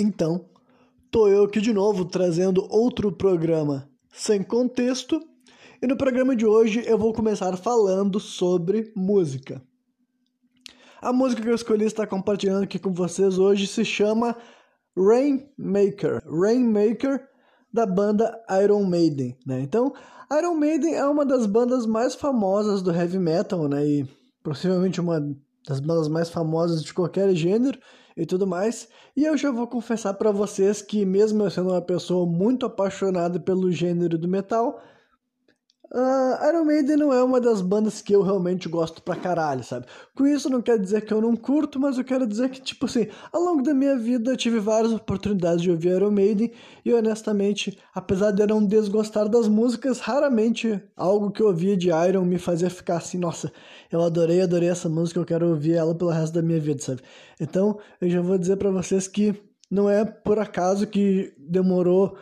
Então, tô eu aqui de novo trazendo outro programa sem contexto. E no programa de hoje eu vou começar falando sobre música. A música que eu escolhi estar compartilhando aqui com vocês hoje se chama Rainmaker. Rainmaker da banda Iron Maiden, né? Então, Iron Maiden é uma das bandas mais famosas do heavy metal, né? E possivelmente uma das bandas mais famosas de qualquer gênero e tudo mais. E eu já vou confessar para vocês que mesmo eu sendo uma pessoa muito apaixonada pelo gênero do metal, Uh, Iron Maiden não é uma das bandas que eu realmente gosto pra caralho, sabe? Com isso não quer dizer que eu não curto, mas eu quero dizer que, tipo assim, ao longo da minha vida eu tive várias oportunidades de ouvir Iron Maiden e honestamente, apesar de eu não desgostar das músicas, raramente algo que eu ouvia de Iron me fazia ficar assim, nossa, eu adorei, adorei essa música, eu quero ouvir ela pelo resto da minha vida, sabe? Então, eu já vou dizer para vocês que não é por acaso que demorou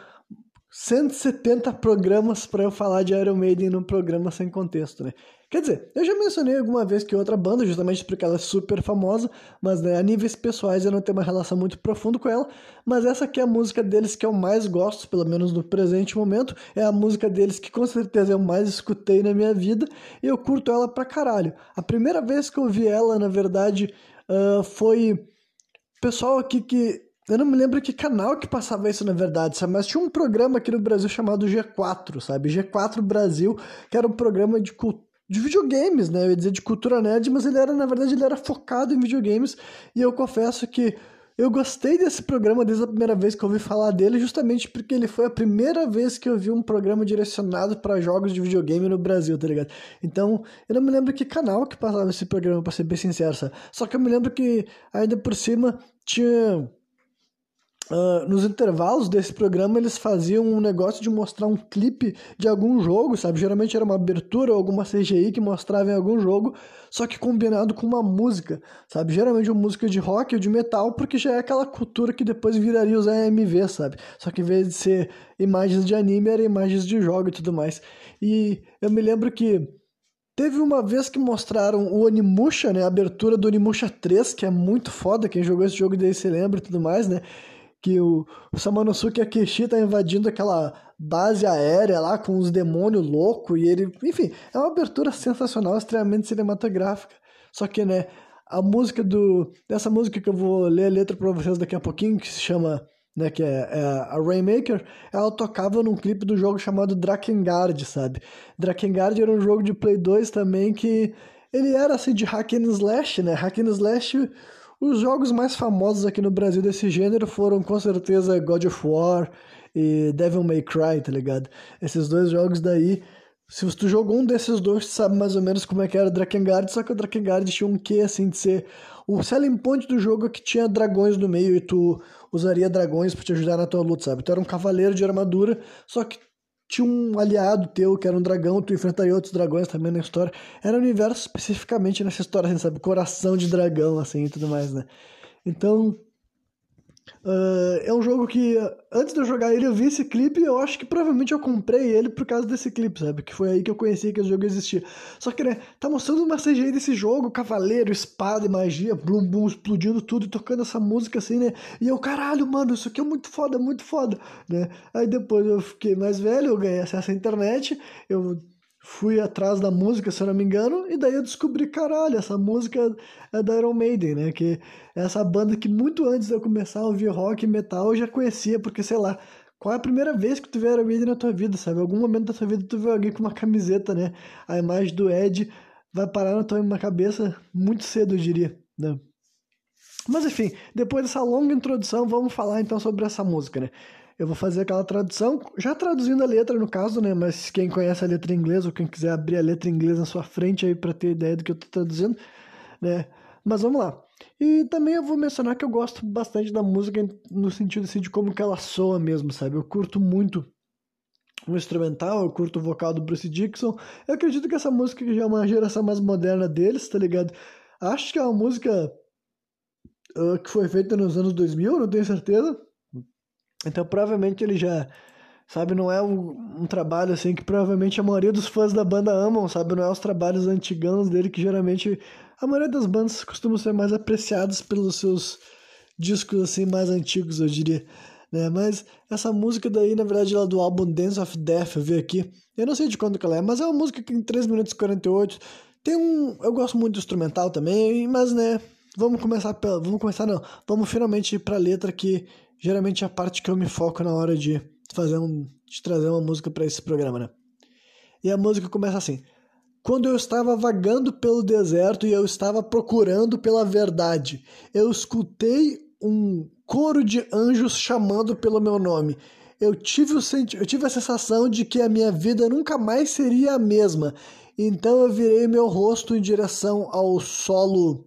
170 programas para eu falar de Iron Maiden num programa sem contexto, né? Quer dizer, eu já mencionei alguma vez que outra banda, justamente porque ela é super famosa, mas né, a níveis pessoais eu não tenho uma relação muito profunda com ela. Mas essa aqui é a música deles que eu mais gosto, pelo menos no presente momento. É a música deles que com certeza eu mais escutei na minha vida e eu curto ela pra caralho. A primeira vez que eu vi ela, na verdade, uh, foi. Pessoal aqui que eu não me lembro que canal que passava isso na verdade, sabe? Mas tinha um programa aqui no Brasil chamado G4, sabe? G4 Brasil, que era um programa de de videogames, né? Eu ia dizer de cultura nerd, mas ele era, na verdade, ele era focado em videogames. E eu confesso que eu gostei desse programa desde a primeira vez que eu ouvi falar dele, justamente porque ele foi a primeira vez que eu vi um programa direcionado para jogos de videogame no Brasil, tá ligado? Então, eu não me lembro que canal que passava esse programa, pra ser bem sincero, sabe? Só que eu me lembro que, ainda por cima, tinha Uh, nos intervalos desse programa eles faziam um negócio de mostrar um clipe de algum jogo, sabe? Geralmente era uma abertura ou alguma CGI que mostrava em algum jogo, só que combinado com uma música, sabe? Geralmente uma música de rock ou de metal, porque já é aquela cultura que depois viraria os AMV, sabe? Só que em vez de ser imagens de anime, era imagens de jogo e tudo mais. E eu me lembro que Teve uma vez que mostraram o Onimusha, né? A abertura do Onimusha 3, que é muito foda. Quem jogou esse jogo daí se lembra e tudo mais, né? Que o, Samanosuke Akeshi tá invadindo aquela base aérea lá com os demônios loucos e ele, enfim, é uma abertura sensacional, extremamente cinematográfica. Só que, né, a música do dessa música que eu vou ler a letra para vocês daqui a pouquinho, que se chama, né, que é, é a Rainmaker, ela tocava num clipe do jogo chamado Drakengard, sabe? Drakengard era um jogo de Play 2 também que ele era assim de hack and slash, né? Hack and slash os jogos mais famosos aqui no Brasil desse gênero foram com certeza God of War e Devil May Cry, tá ligado? Esses dois jogos daí, se tu jogou um desses dois, tu sabe mais ou menos como é que era o Drakengard, só que o Drakengard tinha um quê assim de ser o selling point do jogo é que tinha dragões no meio e tu usaria dragões para te ajudar na tua luta, sabe? Tu era um cavaleiro de armadura, só que tinha um aliado teu que era um dragão, tu enfrentaria outros dragões também na história. Era um universo especificamente nessa história, assim, sabe? Coração de dragão, assim, e tudo mais, né? Então, Uh, é um jogo que, antes de eu jogar ele, eu vi esse clipe e eu acho que provavelmente eu comprei ele por causa desse clipe, sabe? Que foi aí que eu conheci que esse jogo existia. Só que, né, tá mostrando uma CGI desse jogo, cavaleiro, espada e magia, blum, blum, explodindo tudo e tocando essa música assim, né? E eu, caralho, mano, isso aqui é muito foda, muito foda, né? Aí depois eu fiquei mais velho, eu ganhei acesso à internet, eu fui atrás da música, se eu não me engano, e daí eu descobri, caralho, essa música é da Iron Maiden, né? Que é essa banda que muito antes de eu começar a ouvir rock e metal eu já conhecia, porque sei lá, qual é a primeira vez que tu vê Iron Maiden na tua vida, sabe? Algum momento da tua vida tu vê alguém com uma camiseta, né? A imagem do Ed vai parar na tua cabeça muito cedo, eu diria, né? Mas enfim, depois dessa longa introdução, vamos falar então sobre essa música, né? Eu vou fazer aquela tradução, já traduzindo a letra no caso, né? Mas quem conhece a letra em inglês ou quem quiser abrir a letra em inglês na sua frente aí para ter ideia do que eu tô traduzindo, né? Mas vamos lá. E também eu vou mencionar que eu gosto bastante da música no sentido assim, de como que ela soa mesmo, sabe? Eu curto muito o instrumental, eu curto o vocal do Bruce Dixon. Eu acredito que essa música já é uma geração mais moderna deles, tá ligado? Acho que é uma música uh, que foi feita nos anos 2000, não tenho certeza. Então provavelmente ele já, sabe, não é um, um, trabalho assim que provavelmente a maioria dos fãs da banda amam, sabe? Não é os trabalhos antigãos dele que geralmente a maioria das bandas costumam ser mais apreciadas pelos seus discos assim mais antigos, eu diria. Né? Mas essa música daí, na verdade, ela é do álbum Dance of Death, eu vi aqui. Eu não sei de quando que ela é, mas é uma música que em 3 minutos e 48 tem um. Eu gosto muito do instrumental também, mas né. Vamos começar pela. Vamos começar não. Vamos finalmente ir pra letra que geralmente é a parte que eu me foco na hora de fazer um. de trazer uma música para esse programa, né? E a música começa assim. Quando eu estava vagando pelo deserto e eu estava procurando pela verdade, eu escutei um coro de anjos chamando pelo meu nome. Eu tive, o senti eu tive a sensação de que a minha vida nunca mais seria a mesma. Então eu virei meu rosto em direção ao solo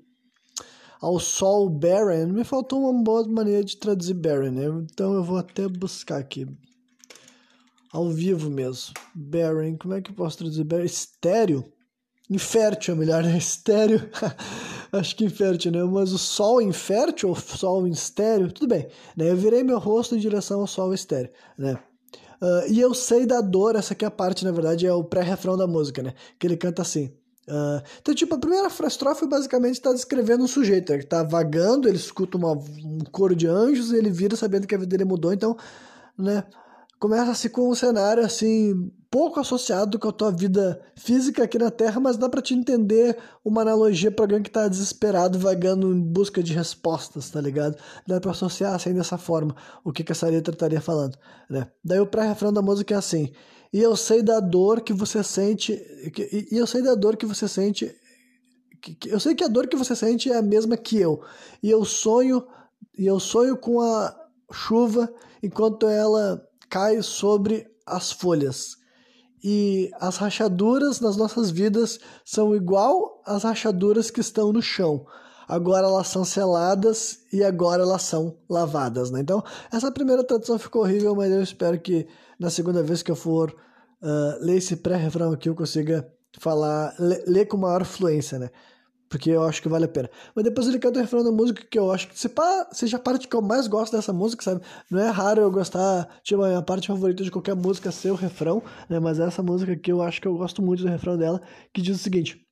ao sol barren. Me faltou uma boa maneira de traduzir barren, né? Então eu vou até buscar aqui ao vivo mesmo. Barren, como é que eu posso traduzir barren? Estéreo? Infértil, melhor, né? Estéreo. Acho que infértil, né? Mas o sol infértil ou sol estéreo, tudo bem. Né? Eu virei meu rosto em direção ao sol estéreo, né? Uh, e eu sei da dor, essa aqui é a parte, na verdade, é o pré-refrão da música, né? Que ele canta assim. Uh, então, tipo, a primeira estrofe basicamente está descrevendo um sujeito que está vagando, ele escuta uma, um coro de anjos e ele vira sabendo que a vida dele mudou, então, né? começa-se com um cenário assim pouco associado com a tua vida física aqui na Terra, mas dá para te entender uma analogia para alguém que tá desesperado, vagando em busca de respostas, tá ligado? Dá para associar assim dessa forma o que, que essa letra estaria falando, né? Daí o pré-refrão da música é assim: "E eu sei da dor que você sente, e eu sei da dor que você sente, eu sei que a dor que você sente é a mesma que eu. E eu sonho, e eu sonho com a chuva enquanto ela cai sobre as folhas. E as rachaduras nas nossas vidas são igual às rachaduras que estão no chão. Agora elas são seladas e agora elas são lavadas, né? Então, essa primeira tradução ficou horrível, mas eu espero que na segunda vez que eu for uh, ler esse pré-refrão aqui eu consiga falar, ler, com maior fluência, né? porque eu acho que vale a pena. Mas depois ele canta o refrão da música que eu acho que se pá, seja a parte que eu mais gosto dessa música, sabe? Não é raro eu gostar, tipo, a minha parte favorita de qualquer música ser o refrão, né? Mas essa música que eu acho que eu gosto muito do refrão dela, que diz o seguinte.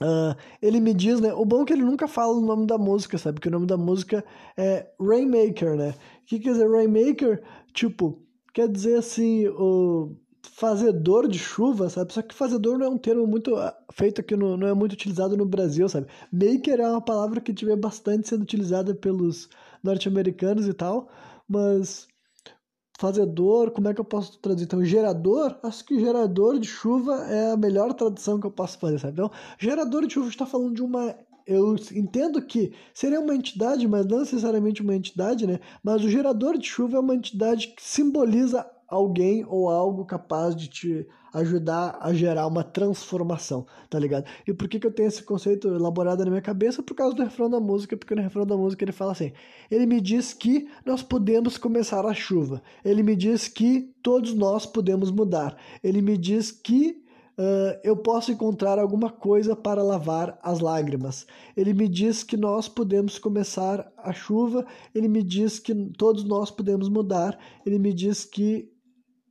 Uh, ele me diz, né? O bom é que ele nunca fala o nome da música, sabe? Porque o nome da música é Rainmaker, né? O que quer dizer Rainmaker? Tipo, quer dizer assim, o fazedor de chuva, sabe? Só que fazedor não é um termo muito ah, feito aqui, no, não é muito utilizado no Brasil, sabe? Maker é uma palavra que tiver bastante sendo utilizada pelos norte-americanos e tal, mas fazedor, como é que eu posso traduzir? Então, gerador, acho que gerador de chuva é a melhor tradução que eu posso fazer, sabe? Então, gerador de chuva está falando de uma eu entendo que seria uma entidade, mas não necessariamente uma entidade, né? Mas o gerador de chuva é uma entidade que simboliza alguém ou algo capaz de te ajudar a gerar uma transformação, tá ligado? E por que, que eu tenho esse conceito elaborado na minha cabeça? Por causa do refrão da música, porque no refrão da música ele fala assim: ele me diz que nós podemos começar a chuva, ele me diz que todos nós podemos mudar, ele me diz que Uh, eu posso encontrar alguma coisa para lavar as lágrimas. Ele me diz que nós podemos começar a chuva, ele me diz que todos nós podemos mudar, ele me diz que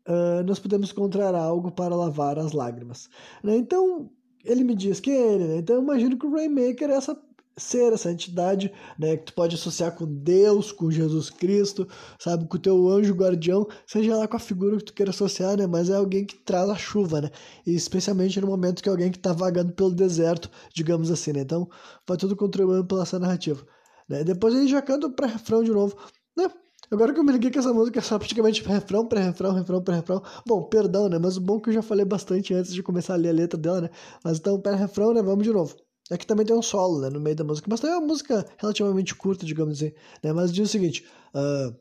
uh, nós podemos encontrar algo para lavar as lágrimas. Né? Então, ele me diz que é ele, né? Então, eu imagino que o Rainmaker é essa ser essa entidade, né, que tu pode associar com Deus, com Jesus Cristo, sabe, com o teu anjo guardião, seja lá com a figura que tu queira associar, né, mas é alguém que traz a chuva, né, e especialmente no momento que é alguém que está vagando pelo deserto, digamos assim, né, então vai tudo contribuindo pela essa narrativa, né, depois ele já canta o pré-refrão de novo, né, Agora que eu me liguei que essa música é só praticamente refrão, pré-refrão, refrão, pré-refrão. Bom, perdão, né? Mas o bom é que eu já falei bastante antes de começar a ler a letra dela, né? Mas então, pré-refrão, né? Vamos de novo. Aqui também tem um solo, né? No meio da música. Mas também é uma música relativamente curta, digamos assim. Né? Mas diz o seguinte. Uh,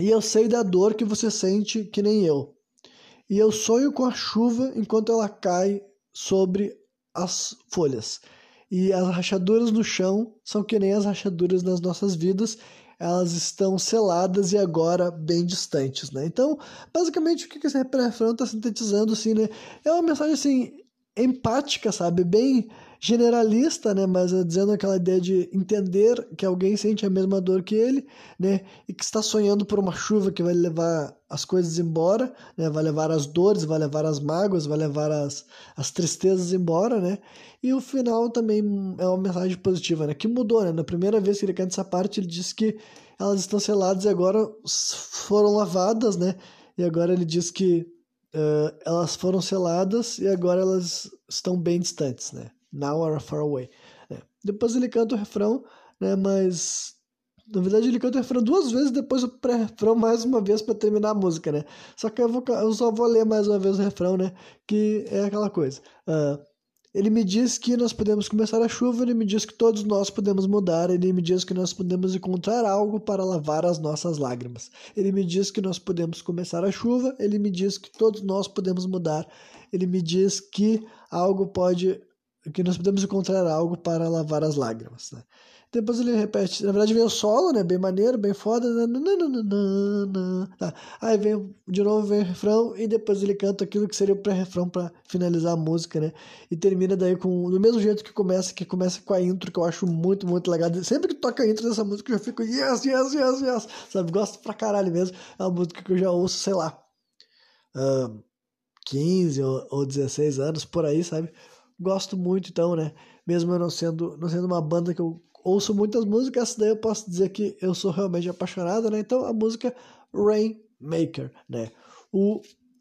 e eu sei da dor que você sente que nem eu. E eu sonho com a chuva enquanto ela cai sobre as folhas. E as rachaduras no chão são que nem as rachaduras nas nossas vidas elas estão seladas e agora bem distantes, né? Então, basicamente, o que esse refrão está sintetizando, assim, né? É uma mensagem, assim, empática, sabe? Bem generalista, né, mas dizendo aquela ideia de entender que alguém sente a mesma dor que ele, né, e que está sonhando por uma chuva que vai levar as coisas embora, né, vai levar as dores, vai levar as mágoas, vai levar as, as tristezas embora, né, e o final também é uma mensagem positiva, né, que mudou, né, na primeira vez que ele canta essa parte, ele diz que elas estão seladas e agora foram lavadas, né, e agora ele diz que uh, elas foram seladas e agora elas estão bem distantes, né, Now are far away. Né? Depois ele canta o refrão, né? Mas na verdade ele canta o refrão duas vezes, depois o pré-refrão mais uma vez para terminar a música, né? Só que eu, vou, eu só vou ler mais uma vez o refrão, né? Que é aquela coisa. Uh, ele me diz que nós podemos começar a chuva, ele me diz que todos nós podemos mudar, ele me diz que nós podemos encontrar algo para lavar as nossas lágrimas. Ele me diz que nós podemos começar a chuva, ele me diz que todos nós podemos mudar, ele me diz que algo pode que nós podemos encontrar algo para lavar as lágrimas. Né? Depois ele repete, na verdade vem o solo, né? Bem maneiro, bem foda. Tá. Aí vem de novo vem o refrão e depois ele canta aquilo que seria o pré-refrão para finalizar a música, né? E termina daí com do mesmo jeito que começa, que começa com a intro, que eu acho muito, muito legal. Sempre que toca a intro dessa música eu já fico yes, yes, yes, yes, sabe? Gosto pra caralho mesmo. É uma música que eu já ouço, sei lá, uh, 15 ou, ou 16 anos por aí, sabe? Gosto muito, então, né? Mesmo eu não sendo, não sendo uma banda que eu ouço muitas músicas, daí eu posso dizer que eu sou realmente apaixonado, né? Então, a música Rainmaker, né? O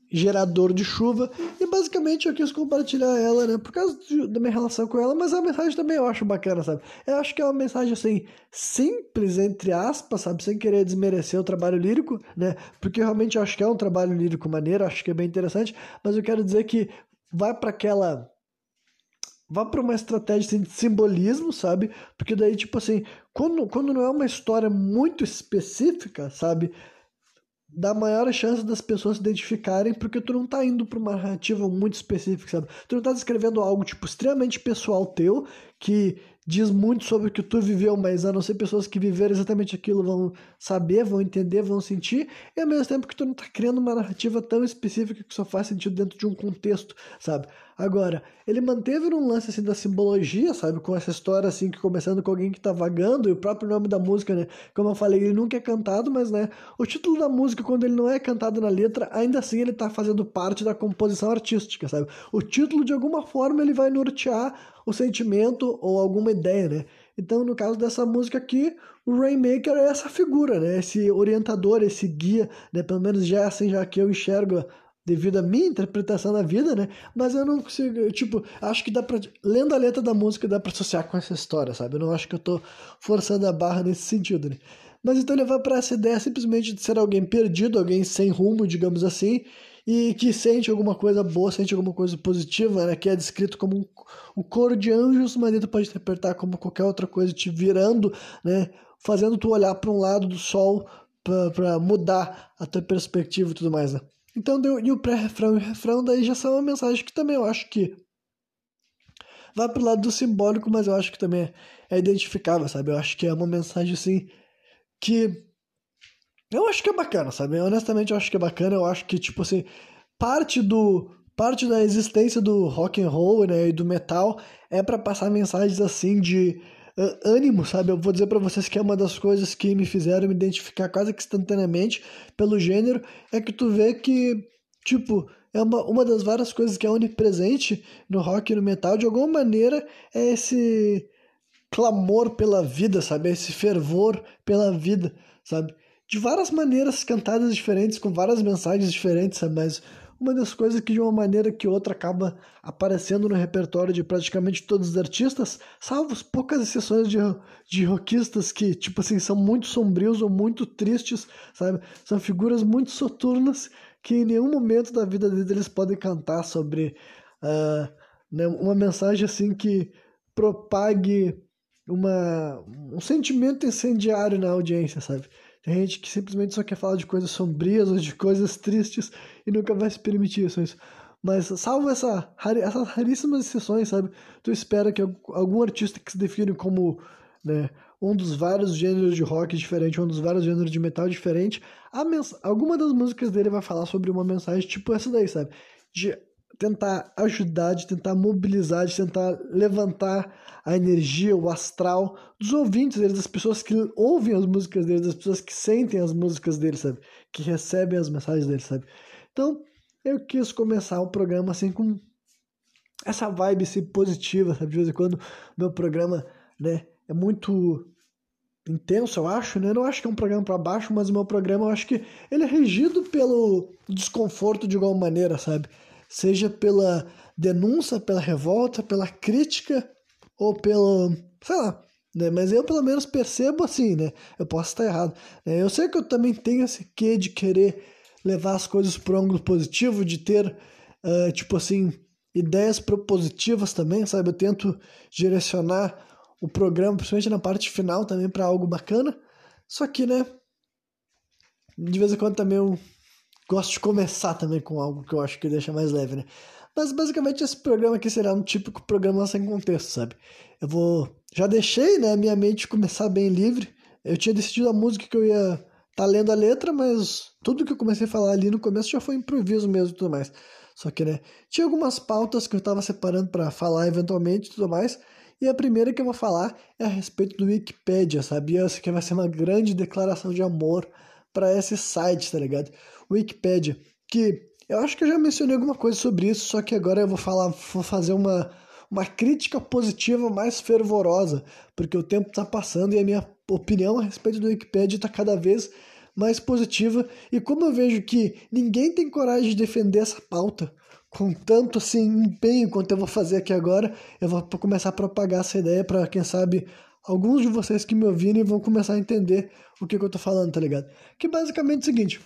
gerador de chuva e basicamente eu quis compartilhar ela, né, por causa de, da minha relação com ela, mas a mensagem também eu acho bacana, sabe? Eu acho que é uma mensagem assim simples entre aspas, sabe, sem querer desmerecer o trabalho lírico, né? Porque realmente eu acho que é um trabalho lírico maneiro, acho que é bem interessante, mas eu quero dizer que vai para aquela vá para uma estratégia assim, de simbolismo, sabe? Porque daí, tipo assim, quando, quando não é uma história muito específica, sabe? Dá maior chance das pessoas se identificarem, porque tu não tá indo para uma narrativa muito específica, sabe? Tu não tá descrevendo algo, tipo, extremamente pessoal teu, que diz muito sobre o que tu viveu, mas a não ser pessoas que viveram exatamente aquilo vão saber, vão entender, vão sentir, e ao mesmo tempo que tu não tá criando uma narrativa tão específica que só faz sentido dentro de um contexto, sabe? Agora, ele manteve um lance assim da simbologia, sabe? Com essa história assim, que começando com alguém que tá vagando, e o próprio nome da música, né? Como eu falei, ele nunca é cantado, mas né, o título da música, quando ele não é cantado na letra, ainda assim ele tá fazendo parte da composição artística, sabe? O título, de alguma forma, ele vai nortear o sentimento ou alguma ideia, né? Então, no caso dessa música aqui, o Rainmaker é essa figura, né? Esse orientador, esse guia, né? Pelo menos já é assim, já que eu enxergo devido à minha interpretação da vida, né? Mas eu não consigo, tipo, acho que dá pra. Lendo a letra da música, dá pra associar com essa história, sabe? Eu não acho que eu tô forçando a barra nesse sentido, né? Mas então levar para essa ideia simplesmente de ser alguém perdido, alguém sem rumo, digamos assim, e que sente alguma coisa boa, sente alguma coisa positiva, né? Que é descrito como um, um coro de anjos, mas tu pode interpretar como qualquer outra coisa, te virando, né? Fazendo tu olhar para um lado do sol para mudar a tua perspectiva e tudo mais, né? Então, deu, e o pré-refrão e o refrão daí já são uma mensagem que também eu acho que vai pro lado do simbólico, mas eu acho que também é identificável, sabe? Eu acho que é uma mensagem assim que eu acho que é bacana, sabe? Honestamente, eu acho que é bacana. Eu acho que, tipo assim, parte do. Parte da existência do rock and roll né, e do metal é para passar mensagens assim de ânimo, sabe? Eu vou dizer para vocês que é uma das coisas que me fizeram me identificar quase que instantaneamente pelo gênero, é que tu vê que, tipo, é uma, uma das várias coisas que é onipresente no rock e no metal, de alguma maneira, é esse clamor pela vida, sabe? É esse fervor pela vida, sabe? de várias maneiras cantadas diferentes, com várias mensagens diferentes, sabe? mas uma das coisas que de uma maneira que outra acaba aparecendo no repertório de praticamente todos os artistas, salvo poucas exceções de, de rockistas que, tipo assim, são muito sombrios ou muito tristes, sabe? São figuras muito soturnas que em nenhum momento da vida deles eles podem cantar sobre uh, né, uma mensagem assim que propague uma, um sentimento incendiário na audiência, sabe? Tem gente que simplesmente só quer falar de coisas sombrias ou de coisas tristes e nunca vai se permitir isso. Mas, salvo essa, essas raríssimas exceções, sabe? Tu espera que algum artista que se define como né, um dos vários gêneros de rock diferente, um dos vários gêneros de metal diferente, alguma das músicas dele vai falar sobre uma mensagem tipo essa daí, sabe? De tentar ajudar, de tentar mobilizar, de tentar levantar a energia, o astral dos ouvintes deles, das pessoas que ouvem as músicas deles, das pessoas que sentem as músicas deles, sabe? Que recebem as mensagens deles, sabe? Então, eu quis começar o programa assim com essa vibe assim, positiva, sabe? De vez em quando meu programa, né, é muito intenso, eu acho, né? Eu não acho que é um programa para baixo, mas o meu programa eu acho que ele é regido pelo desconforto de igual maneira, sabe? Seja pela denúncia, pela revolta, pela crítica ou pelo, sei lá, né? Mas eu pelo menos percebo assim, né? Eu posso estar errado. Né? Eu sei que eu também tenho esse quê de querer levar as coisas para um ângulo positivo, de ter, uh, tipo assim, ideias propositivas também, sabe? Eu tento direcionar o programa, principalmente na parte final também, para algo bacana. Só que, né, de vez em quando também eu gosto de começar também com algo que eu acho que deixa mais leve, né? Mas basicamente esse programa aqui será um típico programa sem contexto, sabe? Eu vou. Já deixei, né, minha mente começar bem livre. Eu tinha decidido a música que eu ia tá lendo a letra, mas tudo que eu comecei a falar ali no começo já foi improviso mesmo e tudo mais. Só que, né, tinha algumas pautas que eu tava separando para falar eventualmente e tudo mais. E a primeira que eu vou falar é a respeito do Wikipedia, sabia? Isso aqui vai ser uma grande declaração de amor para esse site, tá ligado? Wikipedia, que eu acho que eu já mencionei alguma coisa sobre isso, só que agora eu vou falar, vou fazer uma, uma crítica positiva mais fervorosa, porque o tempo está passando e a minha opinião a respeito do Wikipedia está cada vez mais positiva. E como eu vejo que ninguém tem coragem de defender essa pauta, com tanto assim empenho quanto eu vou fazer aqui agora, eu vou começar a propagar essa ideia para quem sabe alguns de vocês que me ouvirem vão começar a entender o que, que eu tô falando, tá ligado? Que basicamente é o seguinte.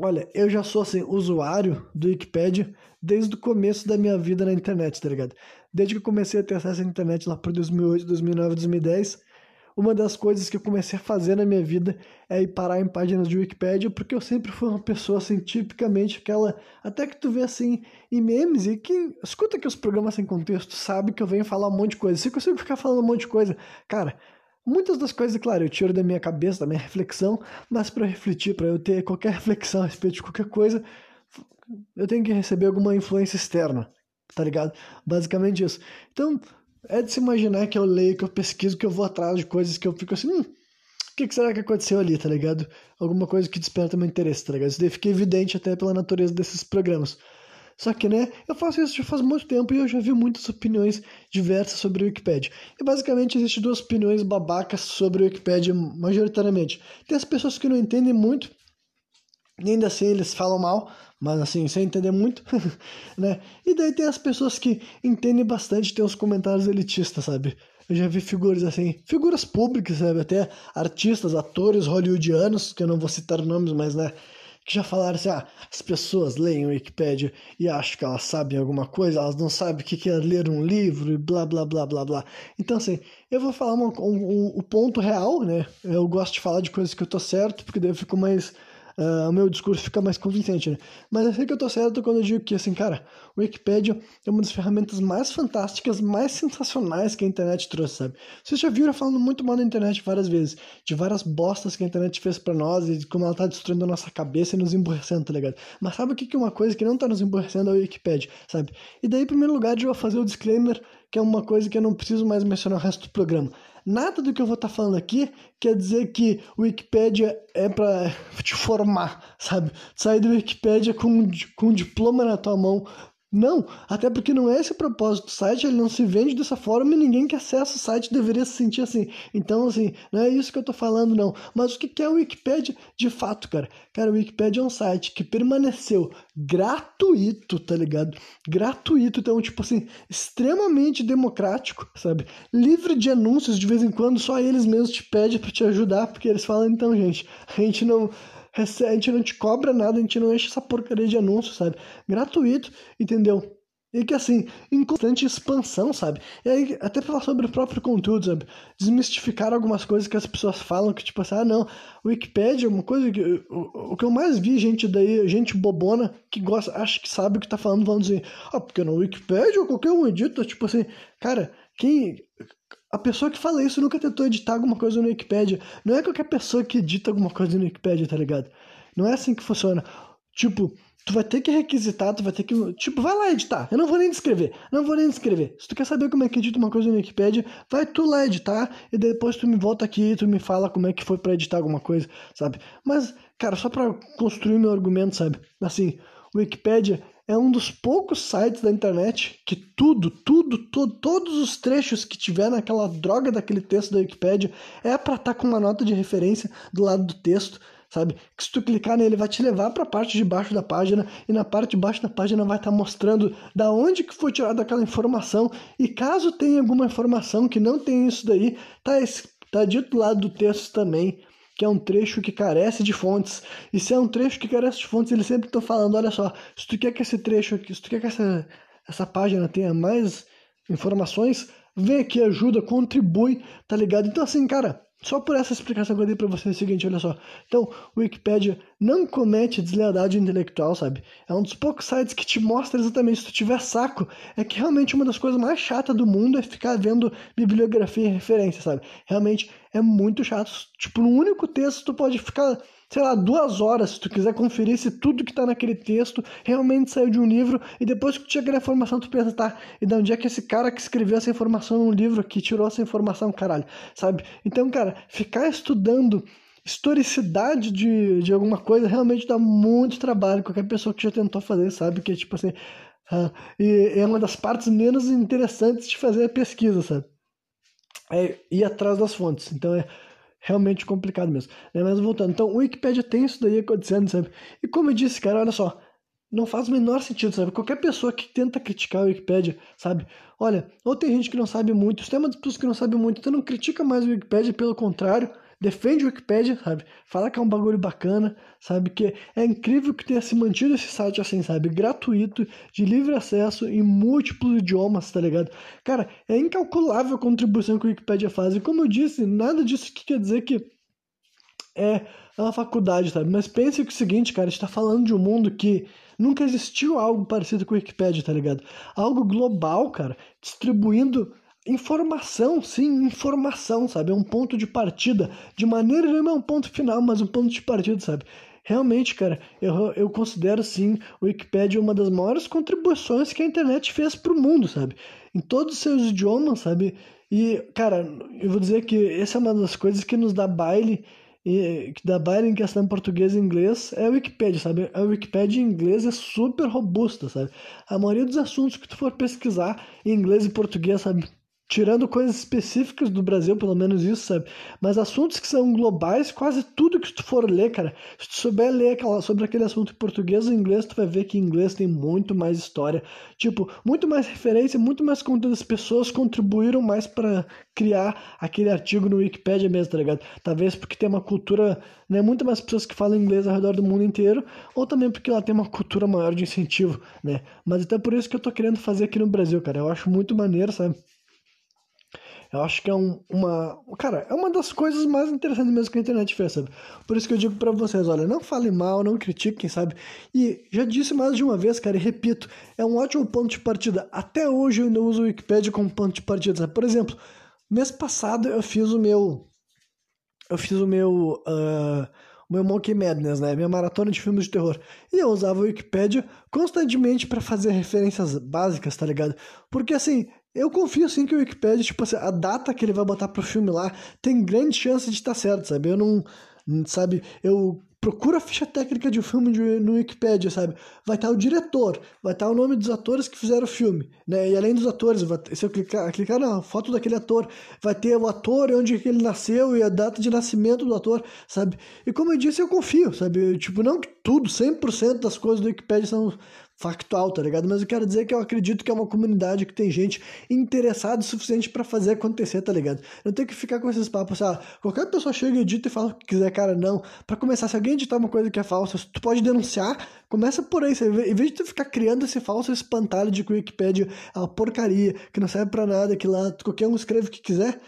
Olha, eu já sou assim usuário do Wikipedia desde o começo da minha vida na internet, tá ligado? Desde que eu comecei a ter acesso à internet lá por 2008, 2009, 2010, uma das coisas que eu comecei a fazer na minha vida é ir parar em páginas de Wikipedia, porque eu sempre fui uma pessoa, assim, tipicamente aquela. Até que tu vê, assim, em memes, e que escuta que os programas sem contexto sabe que eu venho falar um monte de coisa. Se eu consigo ficar falando um monte de coisa, cara. Muitas das coisas, claro, eu tiro da minha cabeça, da minha reflexão, mas para refletir, para eu ter qualquer reflexão a respeito de qualquer coisa, eu tenho que receber alguma influência externa, tá ligado? Basicamente isso. Então, é de se imaginar que eu leio, que eu pesquiso, que eu vou atrás de coisas que eu fico assim, hum, o que, será que aconteceu ali, tá ligado? Alguma coisa que desperta meu interesse, tá ligado? Isso daí fica evidente até pela natureza desses programas. Só que, né, eu faço isso já faz muito tempo e eu já vi muitas opiniões diversas sobre o Wikipedia. E basicamente existem duas opiniões babacas sobre o Wikipedia, majoritariamente. Tem as pessoas que não entendem muito, e ainda assim eles falam mal, mas assim, sem entender muito, né? E daí tem as pessoas que entendem bastante, tem os comentários elitistas, sabe? Eu já vi figuras assim, figuras públicas, sabe? Até artistas, atores hollywoodianos, que eu não vou citar nomes, mas né? Que já falaram assim, ah, as pessoas leem o Wikipedia e acham que elas sabem alguma coisa, elas não sabem o que é ler um livro e blá, blá, blá, blá, blá. Então, assim, eu vou falar um, um, um, o ponto real, né? Eu gosto de falar de coisas que eu tô certo, porque daí eu fico mais uh, o meu discurso fica mais convincente, né? Mas eu sei que eu tô certo quando eu digo que, assim, cara, o Wikipedia é uma das ferramentas mais fantásticas, mais sensacionais que a internet trouxe, sabe? Vocês já viram falando muito mal da internet várias vezes, de várias bostas que a internet fez para nós e de como ela tá destruindo a nossa cabeça e nos emborrecendo, tá ligado? Mas sabe o que é uma coisa que não tá nos emborrecendo é o Wikipedia, sabe? E daí, em primeiro lugar, eu vou fazer o disclaimer, que é uma coisa que eu não preciso mais mencionar o resto do programa. Nada do que eu vou estar tá falando aqui quer dizer que o Wikipedia é para te formar, sabe? Sair do Wikipedia com, com um diploma na tua mão não, até porque não é esse o propósito do site, ele não se vende dessa forma e ninguém que acessa o site deveria se sentir assim. Então, assim, não é isso que eu tô falando, não. Mas o que é o Wikipedia de fato, cara? Cara, o Wikipedia é um site que permaneceu gratuito, tá ligado? Gratuito, então, tipo assim, extremamente democrático, sabe? Livre de anúncios, de vez em quando só eles mesmos te pedem para te ajudar, porque eles falam, então, gente, a gente não a gente não te cobra nada, a gente não enche essa porcaria de anúncio, sabe? Gratuito, entendeu? E que assim, em constante expansão, sabe? E aí, até falar sobre o próprio conteúdo, sabe? Desmistificar algumas coisas que as pessoas falam, que tipo assim, ah não, Wikipedia é uma coisa que. O, o que eu mais vi gente daí, gente bobona, que gosta, acha que sabe o que tá falando, falando assim, ah, porque no Wikipedia qualquer um edita, tipo assim, cara, quem. A pessoa que fala isso nunca tentou editar alguma coisa no Wikipedia. Não é qualquer pessoa que edita alguma coisa no Wikipedia, tá ligado? Não é assim que funciona. Tipo, tu vai ter que requisitar, tu vai ter que. Tipo, vai lá editar. Eu não vou nem descrever. Não vou nem descrever. Se tu quer saber como é que edita uma coisa no Wikipedia, vai tu lá editar e depois tu me volta aqui e tu me fala como é que foi para editar alguma coisa, sabe? Mas, cara, só para construir meu argumento, sabe? Assim, Wikipedia é um dos poucos sites da internet que tudo, tudo, tudo todos os trechos que tiver naquela droga daquele texto da Wikipedia é para estar tá com uma nota de referência do lado do texto sabe? Que se tu clicar nele vai te levar para a parte de baixo da página e na parte de baixo da página vai estar tá mostrando da onde que foi tirada aquela informação e caso tenha alguma informação que não tem isso daí, tá, tá dito do lado do texto também que é um trecho que carece de fontes. E se é um trecho que carece de fontes, eles sempre estão falando, olha só, se tu quer que esse trecho aqui, se tu quer que essa, essa página tenha mais informações, vem aqui, ajuda, contribui, tá ligado? Então assim, cara, só por essa explicação que eu dei para você é o seguinte, olha só. Então, o Wikipedia não comete deslealdade intelectual, sabe? É um dos poucos sites que te mostra exatamente se tu tiver saco. É que realmente uma das coisas mais chatas do mundo é ficar vendo bibliografia e referência, sabe? Realmente é muito chato. Tipo, no único texto tu pode ficar sei lá, duas horas, se tu quiser conferir se tudo que está naquele texto realmente saiu de um livro, e depois que tu chega na informação, tu pensa, tá, e de onde é que esse cara que escreveu essa informação num livro aqui tirou essa informação, caralho, sabe? Então, cara, ficar estudando historicidade de, de alguma coisa realmente dá muito trabalho. Qualquer pessoa que já tentou fazer sabe que, tipo assim, uh, e é uma das partes menos interessantes de fazer a pesquisa, sabe? É ir atrás das fontes. Então, é realmente complicado mesmo. Né? Mas voltando, então o Wikipedia tem isso daí acontecendo, sabe? E como eu disse, cara, olha só, não faz o menor sentido, sabe? Qualquer pessoa que tenta criticar o Wikipedia, sabe? Olha, ou tem gente que não sabe muito, tem uma das pessoas que não sabe muito, então não critica mais o Wikipedia, pelo contrário, defende o Wikipedia, sabe? Fala que é um bagulho bacana, sabe? Que é incrível que tenha se mantido esse site assim, sabe? Gratuito, de livre acesso, em múltiplos idiomas, tá ligado? Cara, é incalculável a contribuição que o Wikipedia faz. E como eu disse, nada disso que quer dizer que é uma faculdade, sabe? Mas pense que é o seguinte, cara, a gente tá falando de um mundo que nunca existiu algo parecido com o Wikipedia, tá ligado? Algo global, cara, distribuindo informação, sim, informação, sabe? É um ponto de partida. De maneira não é um ponto final, mas um ponto de partida, sabe? Realmente, cara, eu, eu considero sim o Wikipedia uma das maiores contribuições que a internet fez para o mundo, sabe? Em todos os seus idiomas, sabe? E, cara, eu vou dizer que essa é uma das coisas que nos dá baile, e, que dá baile em questão português e inglês, é a Wikipedia, sabe? A Wikipedia em inglês é super robusta, sabe? A maioria dos assuntos que tu for pesquisar em inglês e português, sabe? Tirando coisas específicas do Brasil, pelo menos isso, sabe? Mas assuntos que são globais, quase tudo que tu for ler, cara, se tu souber ler aquela, sobre aquele assunto em português ou inglês, tu vai ver que em inglês tem muito mais história, tipo, muito mais referência, muito mais conteúdo. As pessoas contribuíram mais para criar aquele artigo no Wikipedia mesmo, tá ligado? Talvez porque tem uma cultura, né, muito mais pessoas que falam inglês ao redor do mundo inteiro, ou também porque lá tem uma cultura maior de incentivo, né? Mas até por isso que eu tô querendo fazer aqui no Brasil, cara. Eu acho muito maneiro, sabe? Eu acho que é um, uma. Cara, é uma das coisas mais interessantes mesmo que a internet fez, sabe? Por isso que eu digo para vocês: olha, não fale mal, não critiquem, sabe? E já disse mais de uma vez, cara, e repito, é um ótimo ponto de partida. Até hoje eu ainda uso o Wikipedia como ponto de partida, sabe? Por exemplo, mês passado eu fiz o meu. Eu fiz o meu. Uh, o meu Monkey Madness, né? Minha maratona de filmes de terror. E eu usava o Wikipedia constantemente para fazer referências básicas, tá ligado? Porque assim, eu confio sim que o Wikipedia, tipo assim, a data que ele vai botar pro filme lá tem grande chance de estar certo, sabe? Eu não. Sabe? Eu procuro a ficha técnica de um filme no Wikipedia, sabe? Vai estar o diretor, vai estar o nome dos atores que fizeram o filme, né? E além dos atores, se eu clicar, clicar na foto daquele ator, vai ter o ator, onde ele nasceu e a data de nascimento do ator, sabe? E como eu disse, eu confio, sabe? tipo, não que tudo, 100% das coisas do Wikipedia são factual, tá ligado? Mas eu quero dizer que eu acredito que é uma comunidade que tem gente interessada o suficiente para fazer acontecer, tá ligado? Não tem que ficar com esses papos, ah, qualquer pessoa chega e edita e fala o que quiser, cara, não. Para começar, se alguém editar uma coisa que é falsa, tu pode denunciar, começa por aí, você, em vez de tu ficar criando esse falso espantalho de que o Wikipedia é uma porcaria, que não serve para nada, que lá qualquer um escreve o que quiser,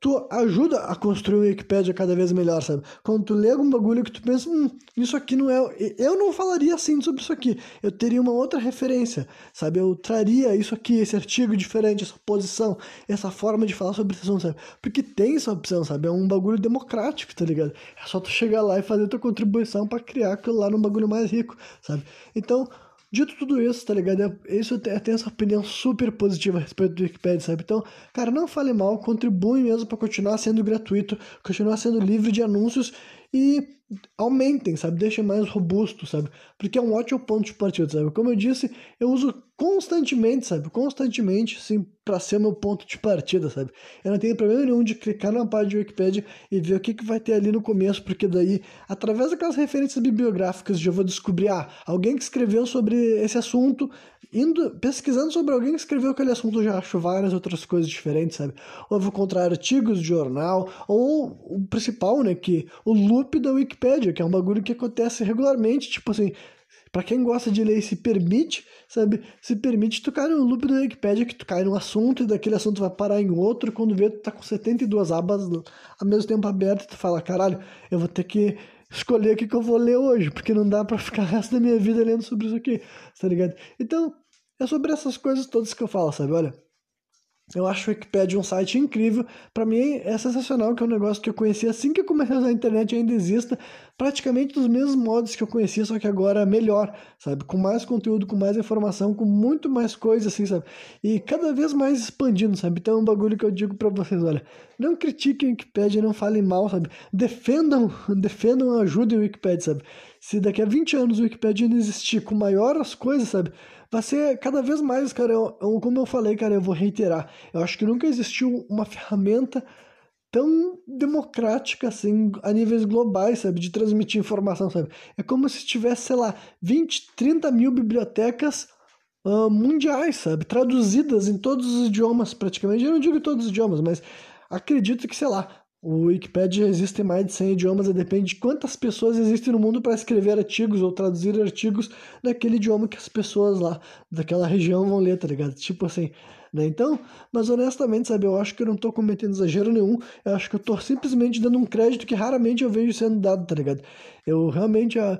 tu ajuda a construir uma Wikipédia cada vez melhor, sabe? Quando tu lê algum bagulho que tu pensa, hum, isso aqui não é. Eu não falaria assim sobre isso aqui. Eu teria uma outra referência, sabe? Eu traria isso aqui, esse artigo diferente, essa posição, essa forma de falar sobre esse assunto, sabe? Porque tem essa opção, sabe? É um bagulho democrático, tá ligado? É só tu chegar lá e fazer tua contribuição para criar aquilo lá num bagulho mais rico, sabe? Então. Dito tudo isso, tá ligado? Isso eu tenho essa opinião super positiva a respeito do Wikipedia, sabe? Então, cara, não fale mal, contribui mesmo para continuar sendo gratuito, continuar sendo livre de anúncios e aumentem, sabe? Deixem mais robusto, sabe? Porque é um ótimo ponto de partida, sabe? Como eu disse, eu uso constantemente, sabe? Constantemente, assim, para ser meu ponto de partida, sabe? Eu não tenho problema nenhum de clicar na página de Wikipedia e ver o que, que vai ter ali no começo, porque daí, através daquelas referências bibliográficas, já vou descobrir, ah, alguém que escreveu sobre esse assunto, indo, pesquisando sobre alguém que escreveu aquele assunto, eu já acho várias outras coisas diferentes, sabe? Ou eu vou encontrar artigos de jornal, ou o principal, né, que o loop da Wikipedia, que é um bagulho que acontece regularmente, tipo assim, para quem gosta de ler se permite, sabe, se permite tu cair no loop da Wikipedia que tu cai num assunto e daquele assunto vai parar em outro, quando vê tu tá com 72 abas ao mesmo tempo abertas, tu fala, caralho, eu vou ter que escolher o que, que eu vou ler hoje, porque não dá para ficar o resto da minha vida lendo sobre isso aqui, tá ligado? Então, é sobre essas coisas todas que eu falo, sabe? Olha, eu acho o Wikipedia um site incrível. Para mim é sensacional, que é um negócio que eu conheci assim que eu comecei a usar a internet ainda exista, praticamente dos mesmos modos que eu conhecia, só que agora melhor, sabe? Com mais conteúdo, com mais informação, com muito mais coisas, assim, sabe? E cada vez mais expandindo, sabe? Então é um bagulho que eu digo para vocês, olha, não critiquem o Wikipedia, não falem mal, sabe? Defendam, defendam, ajudem o Wikipedia, sabe? Se daqui a 20 anos o Wikipedia ainda existir com maiores coisas, sabe? Vai ser cada vez mais, cara, eu, eu, como eu falei, cara, eu vou reiterar. Eu acho que nunca existiu uma ferramenta tão democrática assim, a níveis globais, sabe, de transmitir informação, sabe? É como se tivesse, sei lá, 20, 30 mil bibliotecas uh, mundiais, sabe, traduzidas em todos os idiomas, praticamente. Eu não digo todos os idiomas, mas acredito que, sei lá, o Wikipedia existe em mais de 100 idiomas e depende de quantas pessoas existem no mundo para escrever artigos ou traduzir artigos daquele idioma que as pessoas lá daquela região vão ler, tá ligado? Tipo assim, né? Então, mas honestamente, sabe, eu acho que eu não tô cometendo exagero nenhum, eu acho que eu tô simplesmente dando um crédito que raramente eu vejo sendo dado, tá ligado? Eu realmente, a...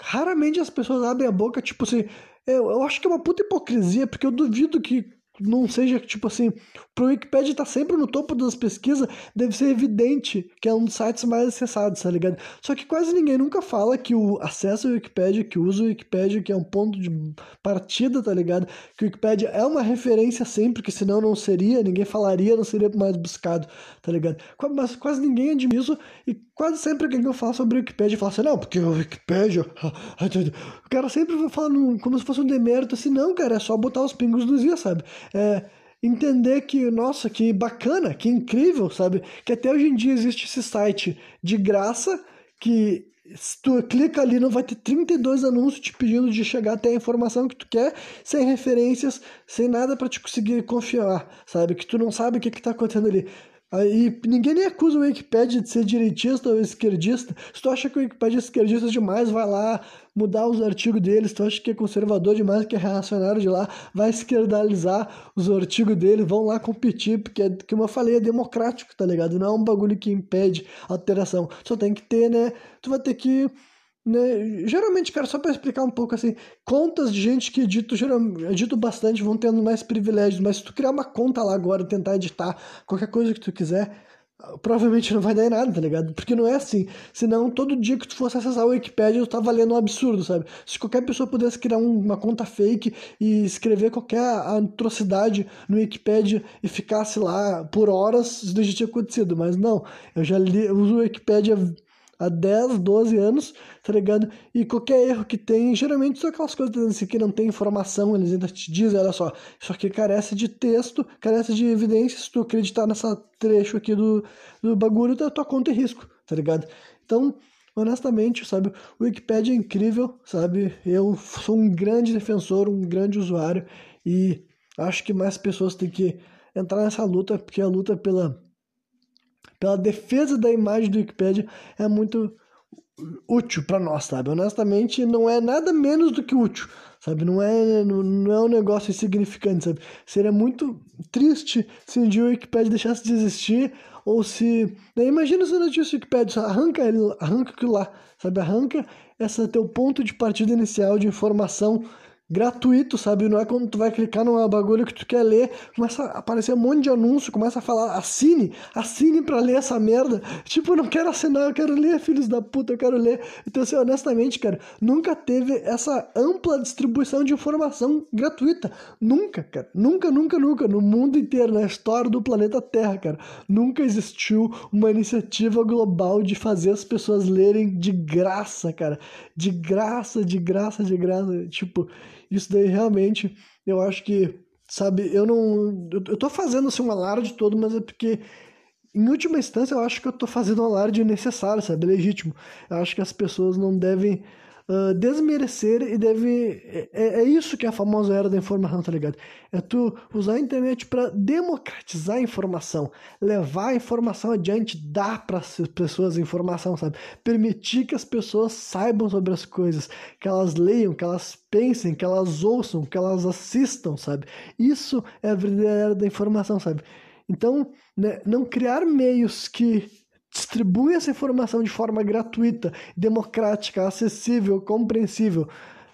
raramente as pessoas abrem a boca, tipo assim, eu, eu acho que é uma puta hipocrisia, porque eu duvido que não seja tipo assim, pro Wikipedia tá sempre no topo das pesquisas, deve ser evidente que é um dos sites mais acessados, tá ligado? Só que quase ninguém nunca fala que o acesso ao Wikipedia, que usa o Wikipedia, que é um ponto de partida, tá ligado? Que o Wikipedia é uma referência sempre, que senão não seria, ninguém falaria, não seria mais buscado, tá ligado? Mas quase ninguém admite isso e quase sempre que eu falo sobre o Wikipedia fala assim, não, porque o Wikipedia. O cara sempre vai como se fosse um demérito, assim, não, cara, é só botar os pingos nos is, sabe? É, entender que, nossa, que bacana, que incrível, sabe? Que até hoje em dia existe esse site de graça que se tu clica ali não vai ter 32 anúncios te pedindo de chegar até a informação que tu quer, sem referências, sem nada para te conseguir confiar, sabe? Que tu não sabe o que, que tá acontecendo ali. Aí ninguém nem acusa o Wikipedia de ser direitista ou esquerdista. Se tu acha que o Wikipedia é esquerdista demais, vai lá mudar os artigos deles. Se tu acha que é conservador demais, que é reacionário de lá, vai esquerdalizar os artigos dele, vão lá competir, porque, é, como eu falei, é democrático, tá ligado? Não é um bagulho que impede alteração. Só tem que ter, né? Tu vai ter que né? Geralmente, cara, só para explicar um pouco assim, contas de gente que edito, geralmente, edito bastante vão tendo mais privilégios, mas se tu criar uma conta lá agora tentar editar qualquer coisa que tu quiser, provavelmente não vai dar em nada, tá ligado? Porque não é assim. Senão, todo dia que tu fosse acessar o Wikipedia, tu tá valendo um absurdo, sabe? Se qualquer pessoa pudesse criar um, uma conta fake e escrever qualquer atrocidade no Wikipedia e ficasse lá por horas, isso já tinha acontecido. Mas não, eu já li, eu uso o Wikipedia há 10, 12 anos, tá ligado? E qualquer erro que tem, geralmente são aquelas coisas assim, que não tem informação, eles ainda te dizem, olha só, isso aqui carece de texto, carece de evidência, se tu acreditar nessa trecho aqui do, do bagulho, da tua conta é risco, tá ligado? Então, honestamente, sabe, o Wikipedia é incrível, sabe? Eu sou um grande defensor, um grande usuário e acho que mais pessoas têm que entrar nessa luta, porque a luta pela pela defesa da imagem do Wikipedia é muito útil para nós, sabe? Honestamente, não é nada menos do que útil, sabe? Não é, não, é um negócio insignificante, sabe? Seria muito triste se um dia o Wikipedia deixasse de existir ou se... Né? Imagina se não tivesse o Wikipedia, arranca, ele, arranca aquilo lá, sabe? Arranca esse teu ponto de partida inicial de informação gratuito, sabe? Não é quando tu vai clicar num bagulho que tu quer ler, começa a aparecer um monte de anúncio, começa a falar, assine, assine pra ler essa merda. Tipo, eu não quero assinar, eu quero ler, filhos da puta, eu quero ler. Então, assim, honestamente, cara, nunca teve essa ampla distribuição de informação gratuita. Nunca, cara. Nunca, nunca, nunca. No mundo inteiro, na história do planeta Terra, cara. Nunca existiu uma iniciativa global de fazer as pessoas lerem de graça, cara. De graça, de graça, de graça. Tipo, isso daí realmente, eu acho que, sabe, eu não. Eu, tô fazendo assim um alarde todo, mas é porque, em última instância, eu acho que eu tô fazendo um alarde necessário, sabe? Legítimo. Eu acho que as pessoas não devem uh, desmerecer e deve. É, é, é, isso que é a famosa era da informação, tá ligado? É tu usar a internet para democratizar a informação, levar a informação adiante, dar para as pessoas informação, sabe? Permitir que as pessoas saibam sobre as coisas, que elas leiam, que elas pensem, que elas ouçam, que elas assistam, sabe? Isso é a verdadeira era da informação, sabe? Então, né, não criar meios que distribui essa informação de forma gratuita, democrática, acessível, compreensível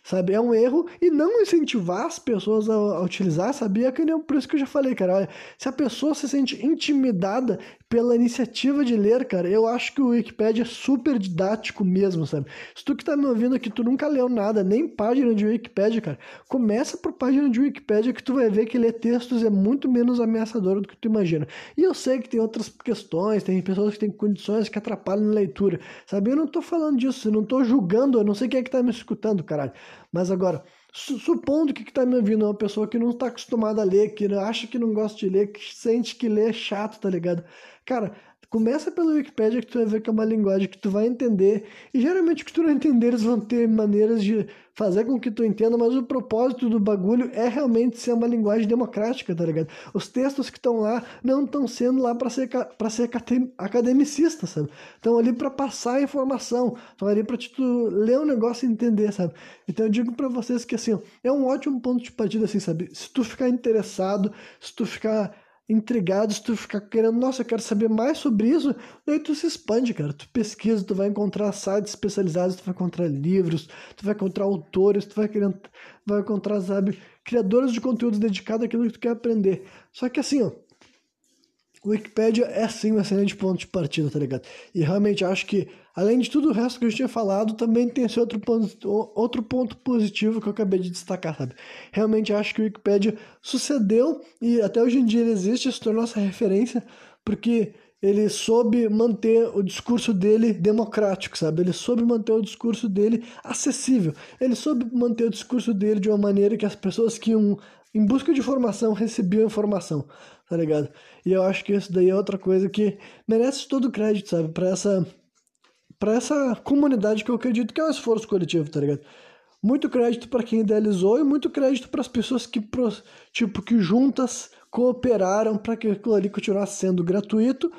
sabe? É um erro e não incentivar as pessoas a, a utilizar, sabia? Que nem por isso que eu já falei, cara. Olha, se a pessoa se sente intimidada pela iniciativa de ler, cara, eu acho que o Wikipedia é super didático mesmo, sabe? Se tu que tá me ouvindo aqui, tu nunca leu nada, nem página de Wikipedia, cara, começa por página de Wikipedia que tu vai ver que ler textos é muito menos ameaçador do que tu imagina. E eu sei que tem outras questões, tem pessoas que têm condições que atrapalham na leitura, sabe? Eu não tô falando disso, eu não tô julgando, eu não sei quem é que tá me escutando, caralho. Mas agora, supondo que está me ouvindo é uma pessoa que não está acostumada a ler, que acha que não gosta de ler, que sente que ler é chato, tá ligado? Cara, Começa pelo Wikipedia que tu vai ver que é uma linguagem que tu vai entender. E geralmente o que tu não entender, eles vão ter maneiras de fazer com que tu entenda, mas o propósito do bagulho é realmente ser uma linguagem democrática, tá ligado? Os textos que estão lá não estão sendo lá para ser para ser academicista, sabe? Estão ali para passar informação, estão ali para tu ler um negócio e entender, sabe? Então eu digo para vocês que assim, é um ótimo ponto de partida assim, sabe? Se tu ficar interessado, se tu ficar intrigado, se tu ficar querendo, nossa, eu quero saber mais sobre isso, daí tu se expande, cara. Tu pesquisa, tu vai encontrar sites especializados, tu vai encontrar livros, tu vai encontrar autores, tu vai querendo, vai encontrar, sabe, criadores de conteúdos dedicados àquilo que tu quer aprender. Só que assim, ó, Wikipedia é sim um excelente ponto de partida, tá ligado? E realmente acho que, além de tudo o resto que eu tinha falado, também tem esse outro ponto, outro ponto positivo que eu acabei de destacar, sabe? Realmente acho que o Wikipedia sucedeu e até hoje em dia ele existe, se tornou essa referência, porque ele soube manter o discurso dele democrático, sabe? Ele soube manter o discurso dele acessível. Ele soube manter o discurso dele de uma maneira que as pessoas que iam em busca de informação recebiam informação tá ligado? E eu acho que isso daí é outra coisa que merece todo o crédito, sabe? Pra essa, pra essa comunidade que eu acredito que é um esforço coletivo, tá ligado? Muito crédito para quem idealizou e muito crédito para as pessoas que, tipo, que juntas cooperaram para que aquilo ali continuasse sendo gratuito,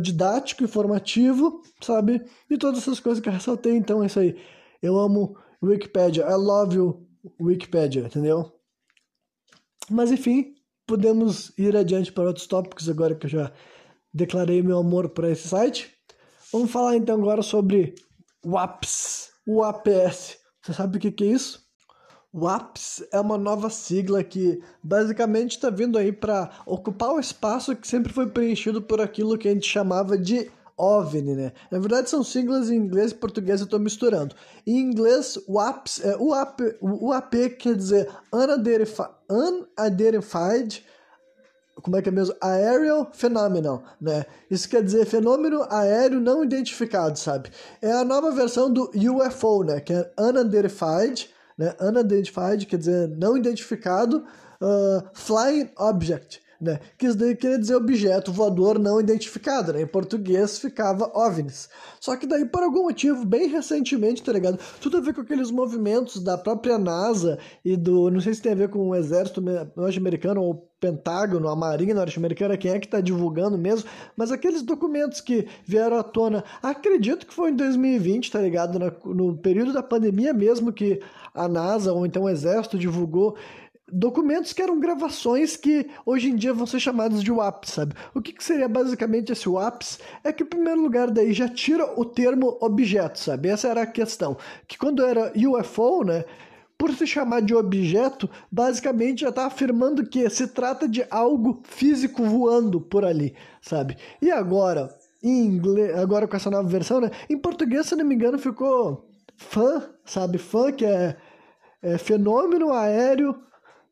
didático, informativo, sabe? E todas essas coisas que eu ressaltei. Então é isso aí. Eu amo Wikipedia. I love you, Wikipedia, entendeu? Mas enfim, podemos ir adiante para outros tópicos agora que eu já declarei meu amor para esse site. Vamos falar então agora sobre o APS, o. Você sabe o que, que é isso? O APS é uma nova sigla que basicamente está vindo aí para ocupar o espaço que sempre foi preenchido por aquilo que a gente chamava de OVNI, né? Na verdade são siglas em inglês e português eu estou misturando. Em inglês, o APS, é, o, AP, o AP quer dizer Unidentified, unidentified como é que é mesmo? Aerial Phenomenon, né? Isso quer dizer fenômeno aéreo não identificado, sabe? É a nova versão do UFO, né? Que é Unidentified, né? Unidentified quer dizer não identificado, uh, Flying Object, né? Que isso daí queria dizer objeto voador não identificado, né? Em português ficava OVNIs. Só que daí, por algum motivo, bem recentemente, tá ligado? Tudo a ver com aqueles movimentos da própria NASA e do... Não sei se tem a ver com o exército norte-americano ou Pentágono, a Marinha norte-americana, quem é que está divulgando mesmo, mas aqueles documentos que vieram à tona, acredito que foi em 2020, tá ligado? no período da pandemia mesmo que a NASA ou então o Exército divulgou documentos que eram gravações que hoje em dia vão ser chamados de WAPs, sabe? O que, que seria basicamente esse WAPs? É que, em primeiro lugar, daí já tira o termo objeto, sabe? Essa era a questão. Que quando era UFO, né? Por se chamar de objeto, basicamente já está afirmando que se trata de algo físico voando por ali, sabe? E agora, em inglês, agora com essa nova versão, né? Em português, se não me engano, ficou fã, sabe? Fã que é, é fenômeno aéreo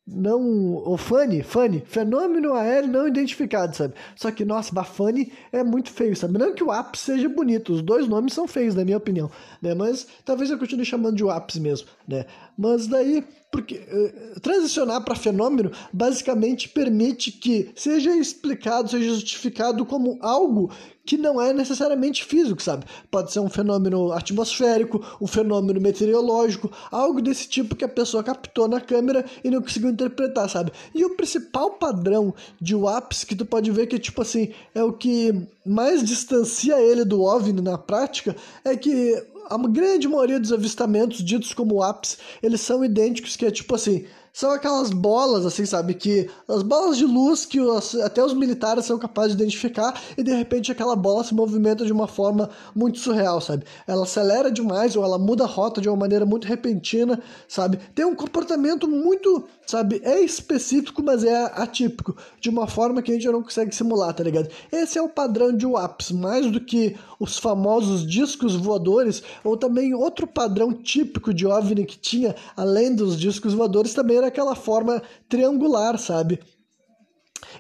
não. O Fanny, Fanny, fenômeno aéreo não identificado, sabe? Só que, nossa, Bafani é muito feio, sabe? Não que o ápice seja bonito, os dois nomes são feios, na minha opinião, né? Mas talvez eu continue chamando de ápice mesmo, né? Mas daí, porque uh, transicionar para fenômeno basicamente permite que seja explicado, seja justificado como algo que não é necessariamente físico, sabe? Pode ser um fenômeno atmosférico, um fenômeno meteorológico, algo desse tipo que a pessoa captou na câmera e não conseguiu interpretar, sabe? E o principal padrão de WAPS que tu pode ver que tipo assim, é o que mais distancia ele do OVNI na prática, é que a grande maioria dos avistamentos ditos como WAPs, eles são idênticos, que é tipo assim, são aquelas bolas, assim, sabe? Que as bolas de luz que os, até os militares são capazes de identificar e de repente aquela bola se movimenta de uma forma muito surreal, sabe? Ela acelera demais ou ela muda a rota de uma maneira muito repentina, sabe? Tem um comportamento muito, sabe? É específico, mas é atípico, de uma forma que a gente não consegue simular, tá ligado? Esse é o padrão de WAPs, mais do que os famosos discos voadores, ou também outro padrão típico de OVNI que tinha, além dos discos voadores, também era aquela forma triangular, sabe?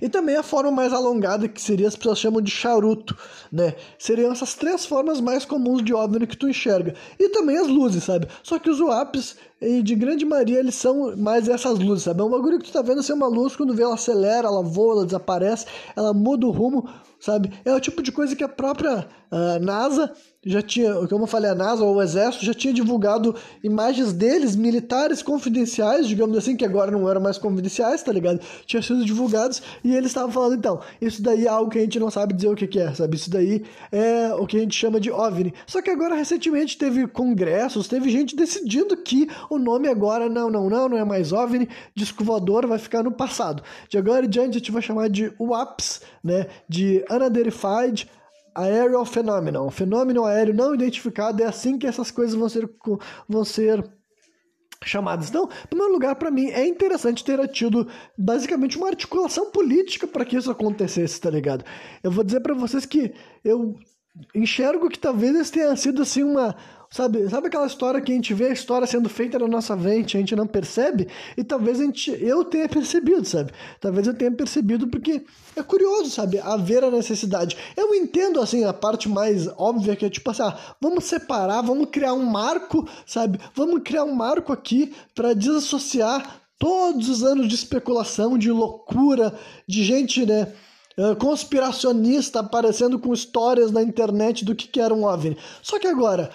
E também a forma mais alongada, que seria as pessoas chamam de charuto, né? Seriam essas três formas mais comuns de OVNI que tu enxerga. E também as luzes, sabe? Só que os WAPs, de grande maioria, eles são mais essas luzes, sabe? É um bagulho que tu tá vendo ser uma luz, quando vê ela acelera, ela voa, ela desaparece, ela muda o rumo, sabe? É o tipo de coisa que a própria uh, NASA já tinha, como eu falei, a NASA ou o Exército já tinha divulgado imagens deles, militares confidenciais, digamos assim, que agora não eram mais confidenciais, tá ligado? Tinham sido divulgados e eles estavam falando, então, isso daí é algo que a gente não sabe dizer o que, que é, sabe? Isso daí é o que a gente chama de OVNI. Só que agora, recentemente, teve congressos, teve gente decidindo que o nome agora, não, não, não, não é mais OVNI, disco voador vai ficar no passado. De agora em diante, a gente vai chamar de WAPS, né? De Unidentified Aerial Phenomenon, fenômeno aéreo não identificado, é assim que essas coisas vão ser, vão ser chamadas. Então, em primeiro lugar, para mim, é interessante ter tido basicamente uma articulação política para que isso acontecesse, tá ligado? Eu vou dizer para vocês que eu enxergo que talvez esse tenha sido assim uma Sabe, sabe aquela história que a gente vê a história sendo feita na nossa frente, a gente não percebe? E talvez a gente, eu tenha percebido, sabe? Talvez eu tenha percebido porque é curioso, sabe? Haver a necessidade. Eu entendo, assim, a parte mais óbvia que é tipo assim, ah, vamos separar, vamos criar um marco, sabe? Vamos criar um marco aqui para desassociar todos os anos de especulação, de loucura, de gente, né? conspiracionista aparecendo com histórias na internet do que, que era um OVNI. Só que agora,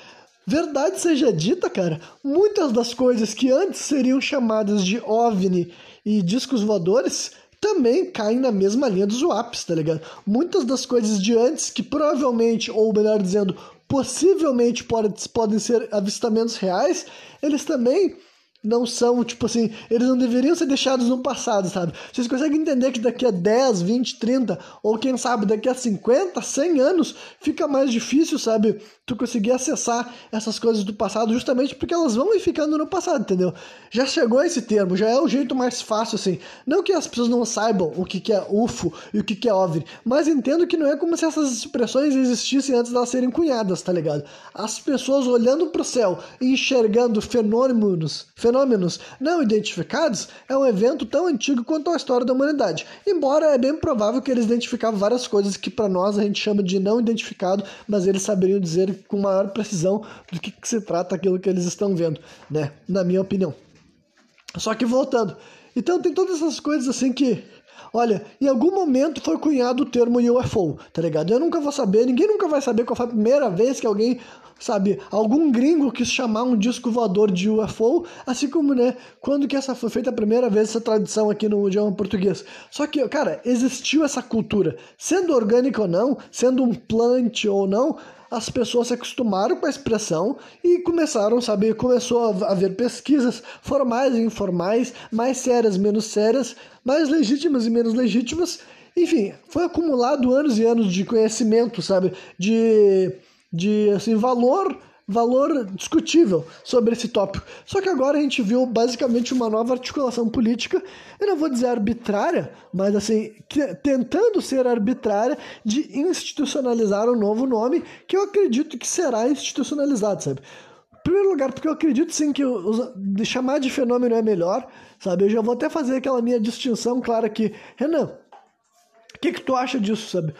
Verdade seja dita, cara, muitas das coisas que antes seriam chamadas de OVNI e discos voadores também caem na mesma linha dos WAPs, tá ligado? Muitas das coisas de antes que provavelmente, ou melhor dizendo, possivelmente pode, podem ser avistamentos reais, eles também não são, tipo assim, eles não deveriam ser deixados no passado, sabe? Vocês conseguem entender que daqui a 10, 20, 30, ou quem sabe daqui a 50, 100 anos, fica mais difícil, sabe? Tu conseguir acessar essas coisas do passado justamente porque elas vão ir ficando no passado, entendeu? Já chegou esse termo, já é o jeito mais fácil, assim. Não que as pessoas não saibam o que, que é UFO e o que, que é OVNI, mas entendo que não é como se essas expressões existissem antes de elas serem cunhadas, tá ligado? As pessoas olhando pro céu e enxergando fenômenos, fenômenos fenômenos não identificados é um evento tão antigo quanto a história da humanidade. Embora é bem provável que eles identificavam várias coisas que para nós a gente chama de não identificado, mas eles saberiam dizer com maior precisão do que, que se trata aquilo que eles estão vendo, né? Na minha opinião. Só que voltando, então tem todas essas coisas assim que Olha, em algum momento foi cunhado o termo UFO, tá ligado? Eu nunca vou saber, ninguém nunca vai saber qual foi a primeira vez que alguém, sabe, algum gringo quis chamar um disco voador de UFO, assim como, né, quando que essa foi feita a primeira vez essa tradição aqui no idioma português. Só que, cara, existiu essa cultura, sendo orgânica ou não, sendo um plant ou não, as pessoas se acostumaram com a expressão e começaram, sabe, começou a haver pesquisas formais e informais, mais sérias, menos sérias, mais legítimas e menos legítimas. Enfim, foi acumulado anos e anos de conhecimento, sabe, de, de assim, valor valor discutível sobre esse tópico. Só que agora a gente viu basicamente uma nova articulação política, eu não vou dizer arbitrária, mas assim, que, tentando ser arbitrária de institucionalizar um novo nome que eu acredito que será institucionalizado, sabe? Em primeiro lugar, porque eu acredito sim que os, de chamar de fenômeno é melhor, sabe? Eu já vou até fazer aquela minha distinção clara aqui. Renan, o que, que tu acha disso, sabe?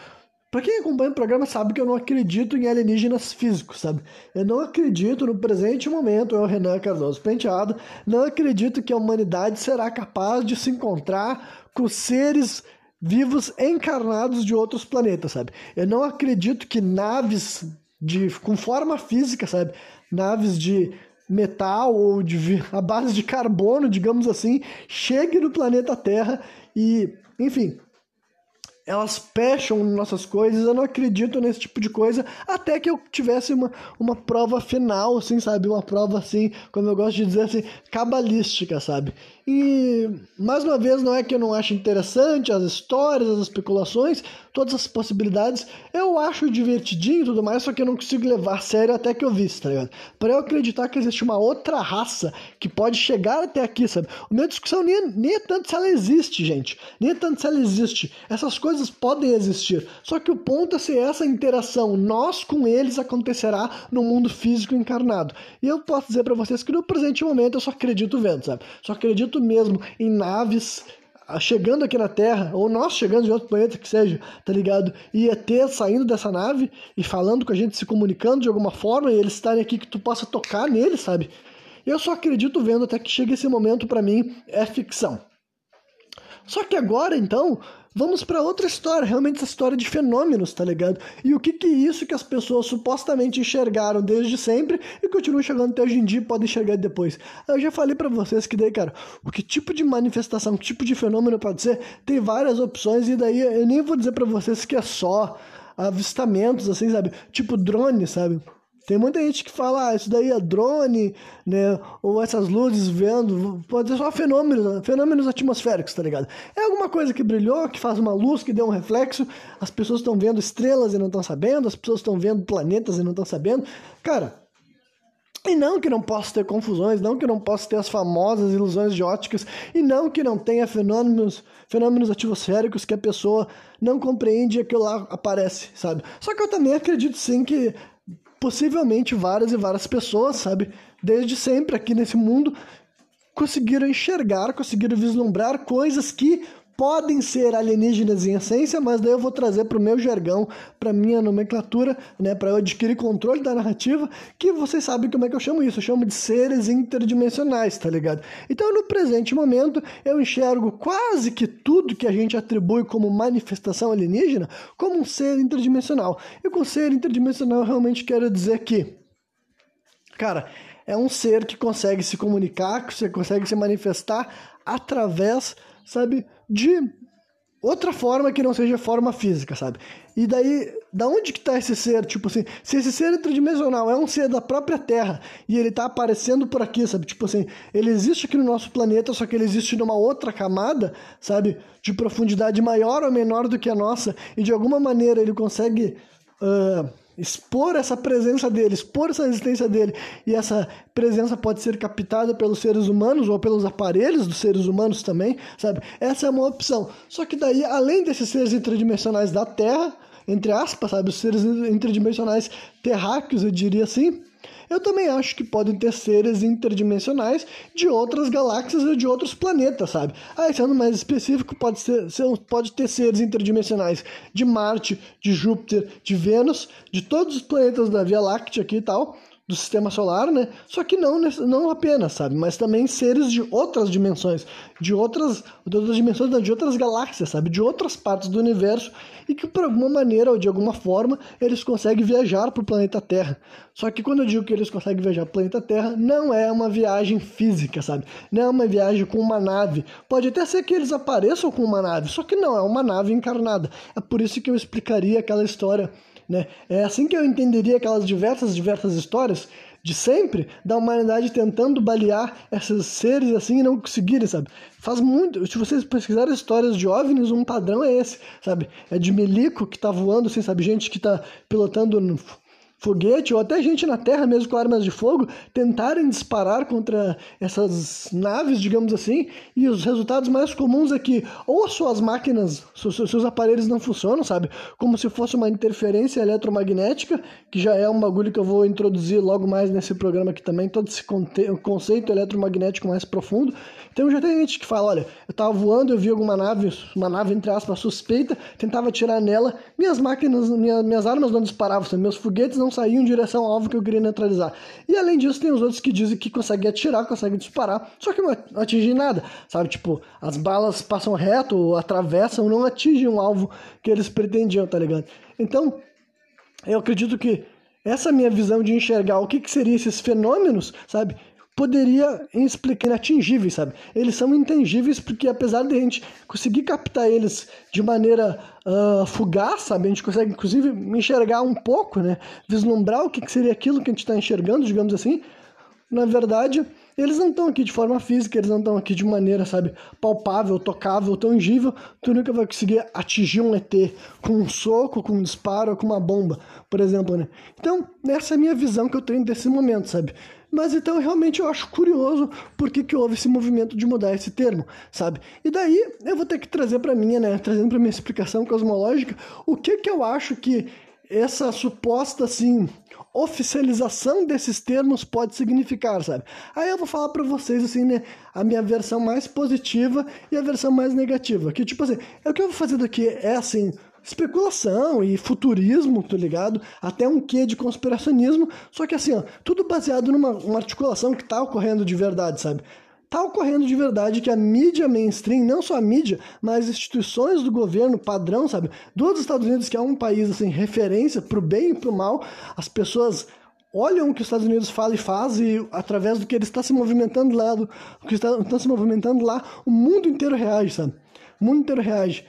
Para quem acompanha o programa sabe que eu não acredito em alienígenas físicos, sabe? Eu não acredito no presente momento, eu, Renan Cardoso Penteado, não acredito que a humanidade será capaz de se encontrar com seres vivos encarnados de outros planetas, sabe? Eu não acredito que naves de com forma física, sabe? Naves de metal ou de a base de carbono, digamos assim, chegue no planeta Terra e, enfim, elas pecham nossas coisas, eu não acredito nesse tipo de coisa, até que eu tivesse uma, uma prova final, assim, sabe? Uma prova, assim, como eu gosto de dizer, assim, cabalística, sabe? E, mais uma vez, não é que eu não acho interessante as histórias, as especulações, todas as possibilidades, eu acho divertidinho e tudo mais, só que eu não consigo levar a sério até que eu vi, tá ligado? Pra eu acreditar que existe uma outra raça que pode chegar até aqui, sabe? A minha discussão nem é, nem é tanto se ela existe, gente, nem é tanto se ela existe. Essas coisas podem existir. Só que o ponto é se essa interação nós com eles acontecerá no mundo físico encarnado. E eu posso dizer para vocês que no presente momento eu só acredito vendo, sabe? Só acredito mesmo em naves ah, chegando aqui na Terra, ou nós chegando de outro planeta que seja, tá ligado? E ET saindo dessa nave e falando com a gente, se comunicando de alguma forma, e eles estarem aqui que tu possa tocar neles, sabe? Eu só acredito vendo até que chegue esse momento para mim é ficção. Só que agora, então, Vamos para outra história, realmente essa história de fenômenos, tá ligado? E o que que é isso que as pessoas supostamente enxergaram desde sempre e continuam enxergando até hoje em dia e podem enxergar depois. Eu já falei para vocês que daí, cara, o que tipo de manifestação, que tipo de fenômeno pode ser, tem várias opções e daí eu nem vou dizer para vocês que é só avistamentos, assim, sabe? Tipo drone, sabe? Tem muita gente que fala, ah, isso daí é drone, né? Ou essas luzes vendo, pode ser só fenômenos, fenômenos atmosféricos, tá ligado? É alguma coisa que brilhou, que faz uma luz, que deu um reflexo, as pessoas estão vendo estrelas e não estão sabendo, as pessoas estão vendo planetas e não estão sabendo. Cara, e não que não possa ter confusões, não que não possa ter as famosas ilusões de óticas, e não que não tenha fenômenos, fenômenos atmosféricos que a pessoa não compreende e aquilo lá aparece, sabe? Só que eu também acredito sim que possivelmente várias e várias pessoas, sabe, desde sempre aqui nesse mundo, conseguiram enxergar, conseguiram vislumbrar coisas que podem ser alienígenas em essência, mas daí eu vou trazer para o meu jargão, para minha nomenclatura, né, para eu adquirir controle da narrativa, que vocês sabem como é que eu chamo isso, eu chamo de seres interdimensionais, tá ligado? Então, no presente momento, eu enxergo quase que tudo que a gente atribui como manifestação alienígena como um ser interdimensional. E com ser interdimensional, eu realmente quero dizer que, cara, é um ser que consegue se comunicar, que consegue se manifestar através sabe? De outra forma que não seja forma física, sabe? E daí, da onde que tá esse ser? Tipo assim, se esse ser tridimensional é um ser da própria Terra e ele tá aparecendo por aqui, sabe? Tipo assim, ele existe aqui no nosso planeta, só que ele existe numa outra camada, sabe? De profundidade maior ou menor do que a nossa, e de alguma maneira ele consegue. Uh, expor essa presença dele, expor essa existência dele, e essa presença pode ser captada pelos seres humanos ou pelos aparelhos dos seres humanos também, sabe? Essa é uma opção. Só que daí, além desses seres interdimensionais da Terra, entre aspas, sabe, os seres interdimensionais terráqueos, eu diria assim, eu também acho que podem ter seres interdimensionais de outras galáxias ou de outros planetas, sabe? Aí, sendo mais específico, pode, ser, pode ter seres interdimensionais de Marte, de Júpiter, de Vênus, de todos os planetas da Via Láctea aqui e tal, do sistema solar, né? Só que não, não apenas, sabe? Mas também seres de outras dimensões, de outras, de outras dimensões, não, de outras galáxias, sabe? De outras partes do universo e que por alguma maneira ou de alguma forma eles conseguem viajar para o planeta Terra. Só que quando eu digo que eles conseguem viajar para o planeta Terra, não é uma viagem física, sabe? Não é uma viagem com uma nave. Pode até ser que eles apareçam com uma nave, só que não, é uma nave encarnada. É por isso que eu explicaria aquela história né? É assim que eu entenderia aquelas diversas, diversas histórias de sempre da humanidade tentando balear esses seres assim e não conseguirem, sabe? Faz muito. Se vocês pesquisarem histórias de OVNIs, um padrão é esse, sabe? É de milico que tá voando, assim, sabe? Gente que tá pilotando foguete, ou até gente na Terra mesmo com armas de fogo, tentarem disparar contra essas naves, digamos assim, e os resultados mais comuns é que ou as suas máquinas, seus aparelhos não funcionam, sabe? Como se fosse uma interferência eletromagnética, que já é um bagulho que eu vou introduzir logo mais nesse programa aqui também, todo esse conceito eletromagnético mais profundo. Então já tem gente que fala, olha, eu tava voando, eu vi alguma nave, uma nave entre aspas suspeita, tentava atirar nela, minhas máquinas, minha, minhas armas não disparavam, meus foguetes não saíam em direção ao alvo que eu queria neutralizar. E além disso, tem os outros que dizem que conseguem atirar, conseguem disparar, só que não atingem nada, sabe? Tipo, as balas passam reto, atravessam, não atingem o alvo que eles pretendiam, tá ligado? Então, eu acredito que essa minha visão de enxergar o que, que seriam esses fenômenos, sabe? Poderia explicar inatingíveis, sabe? Eles são intangíveis porque apesar de a gente conseguir captar eles de maneira uh, fugaz, sabe? A gente consegue inclusive enxergar um pouco, né? Vislumbrar o que, que seria aquilo que a gente está enxergando, digamos assim. Na verdade, eles não estão aqui de forma física, eles não estão aqui de maneira, sabe, palpável, tocável, tangível. Tu nunca vai conseguir atingir um ET com um soco, com um disparo, com uma bomba, por exemplo, né? Então, essa é a minha visão que eu tenho desse momento, sabe? Mas então realmente eu acho curioso por que, que houve esse movimento de mudar esse termo, sabe? E daí eu vou ter que trazer para mim, né, trazendo para minha explicação cosmológica, o que que eu acho que essa suposta assim oficialização desses termos pode significar, sabe? Aí eu vou falar para vocês assim, né, a minha versão mais positiva e a versão mais negativa, que tipo assim, é o que eu vou fazer daqui é assim, especulação e futurismo, tá ligado? Até um quê de conspiracionismo, só que assim, ó, tudo baseado numa uma articulação que tá ocorrendo de verdade, sabe? Tá ocorrendo de verdade que a mídia mainstream, não só a mídia, mas instituições do governo padrão, sabe? Dos Estados Unidos, que é um país assim, referência pro bem e pro mal, as pessoas olham o que os Estados Unidos fala e faz e através do que ele está se movimentando lá, do que está, está se movimentando lá, o mundo inteiro reage, sabe? O mundo inteiro reage.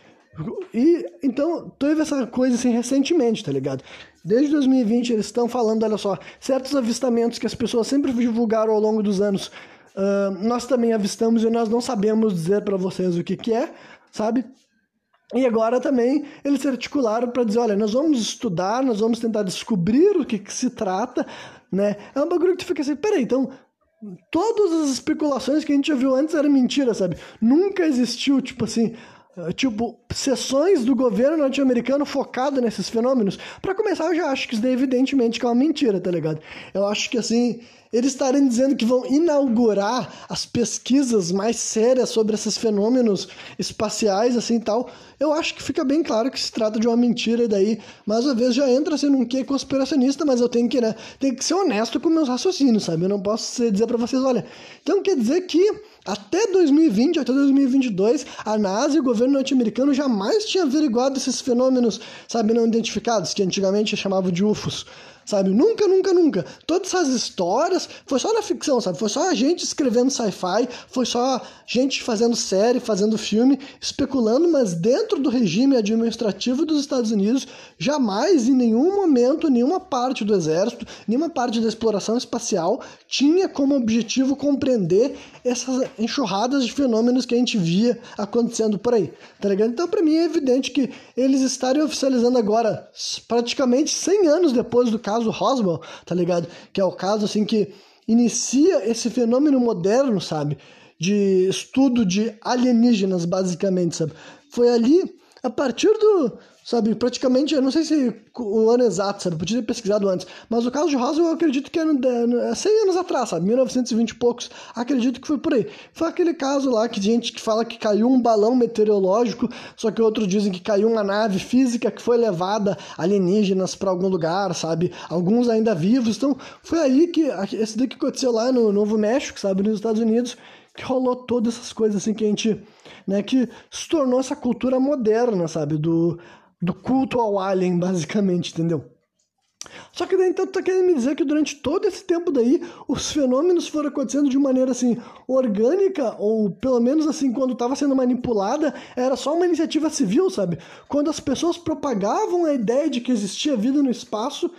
E então teve essa coisa assim recentemente, tá ligado? Desde 2020 eles estão falando, olha só, certos avistamentos que as pessoas sempre divulgaram ao longo dos anos, uh, nós também avistamos e nós não sabemos dizer para vocês o que, que é, sabe? E agora também eles se articularam para dizer, olha, nós vamos estudar, nós vamos tentar descobrir o que, que se trata, né? É um bagulho que tu fica assim, peraí, então todas as especulações que a gente já viu antes eram mentira, sabe? Nunca existiu, tipo assim, tipo, sessões do governo norte-americano focado nesses fenômenos. Para começar, eu já acho que isso é evidentemente que é uma mentira, tá ligado? Eu acho que assim, eles estarem dizendo que vão inaugurar as pesquisas mais sérias sobre esses fenômenos espaciais, assim tal, eu acho que fica bem claro que se trata de uma mentira, e daí, mais uma vez, já entra assim num que conspiracionista, mas eu tenho que, né, tenho que ser honesto com meus raciocínios, sabe? Eu não posso dizer para vocês, olha, então quer dizer que até 2020, até 2022, a NASA e o governo norte-americano jamais tinham averiguado esses fenômenos, sabe, não identificados, que antigamente chamavam de UFOs sabe? Nunca, nunca, nunca. Todas essas histórias foi só na ficção, sabe? Foi só a gente escrevendo sci-fi, foi só gente fazendo série, fazendo filme, especulando, mas dentro do regime administrativo dos Estados Unidos, jamais em nenhum momento, nenhuma parte do exército, nenhuma parte da exploração espacial tinha como objetivo compreender essas enxurradas de fenômenos que a gente via acontecendo por aí, tá ligado? Então, para mim é evidente que eles estarem oficializando agora, praticamente 100 anos depois do caso Roswell, tá ligado? Que é o caso assim que inicia esse fenômeno moderno, sabe? De estudo de alienígenas, basicamente, sabe? Foi ali, a partir do, sabe? Praticamente, eu não sei se o ano exato, sabe? Podia ter pesquisado antes. Mas o caso de Roswell eu acredito que é 100 anos atrás, sabe? 1920 e poucos. Acredito que foi por aí. Foi aquele caso lá que gente que fala que caiu um balão meteorológico, só que outros dizem que caiu uma nave física que foi levada alienígenas para algum lugar, sabe? Alguns ainda vivos. Então, foi aí que esse daqui aconteceu lá no Novo México, sabe? Nos Estados Unidos, que rolou todas essas coisas assim que a gente, né, que se tornou essa cultura moderna, sabe, do do culto ao alien, basicamente, entendeu? Só que daí então tu tá querendo me dizer que durante todo esse tempo daí os fenômenos foram acontecendo de maneira assim orgânica ou pelo menos assim quando estava sendo manipulada era só uma iniciativa civil, sabe? Quando as pessoas propagavam a ideia de que existia vida no espaço,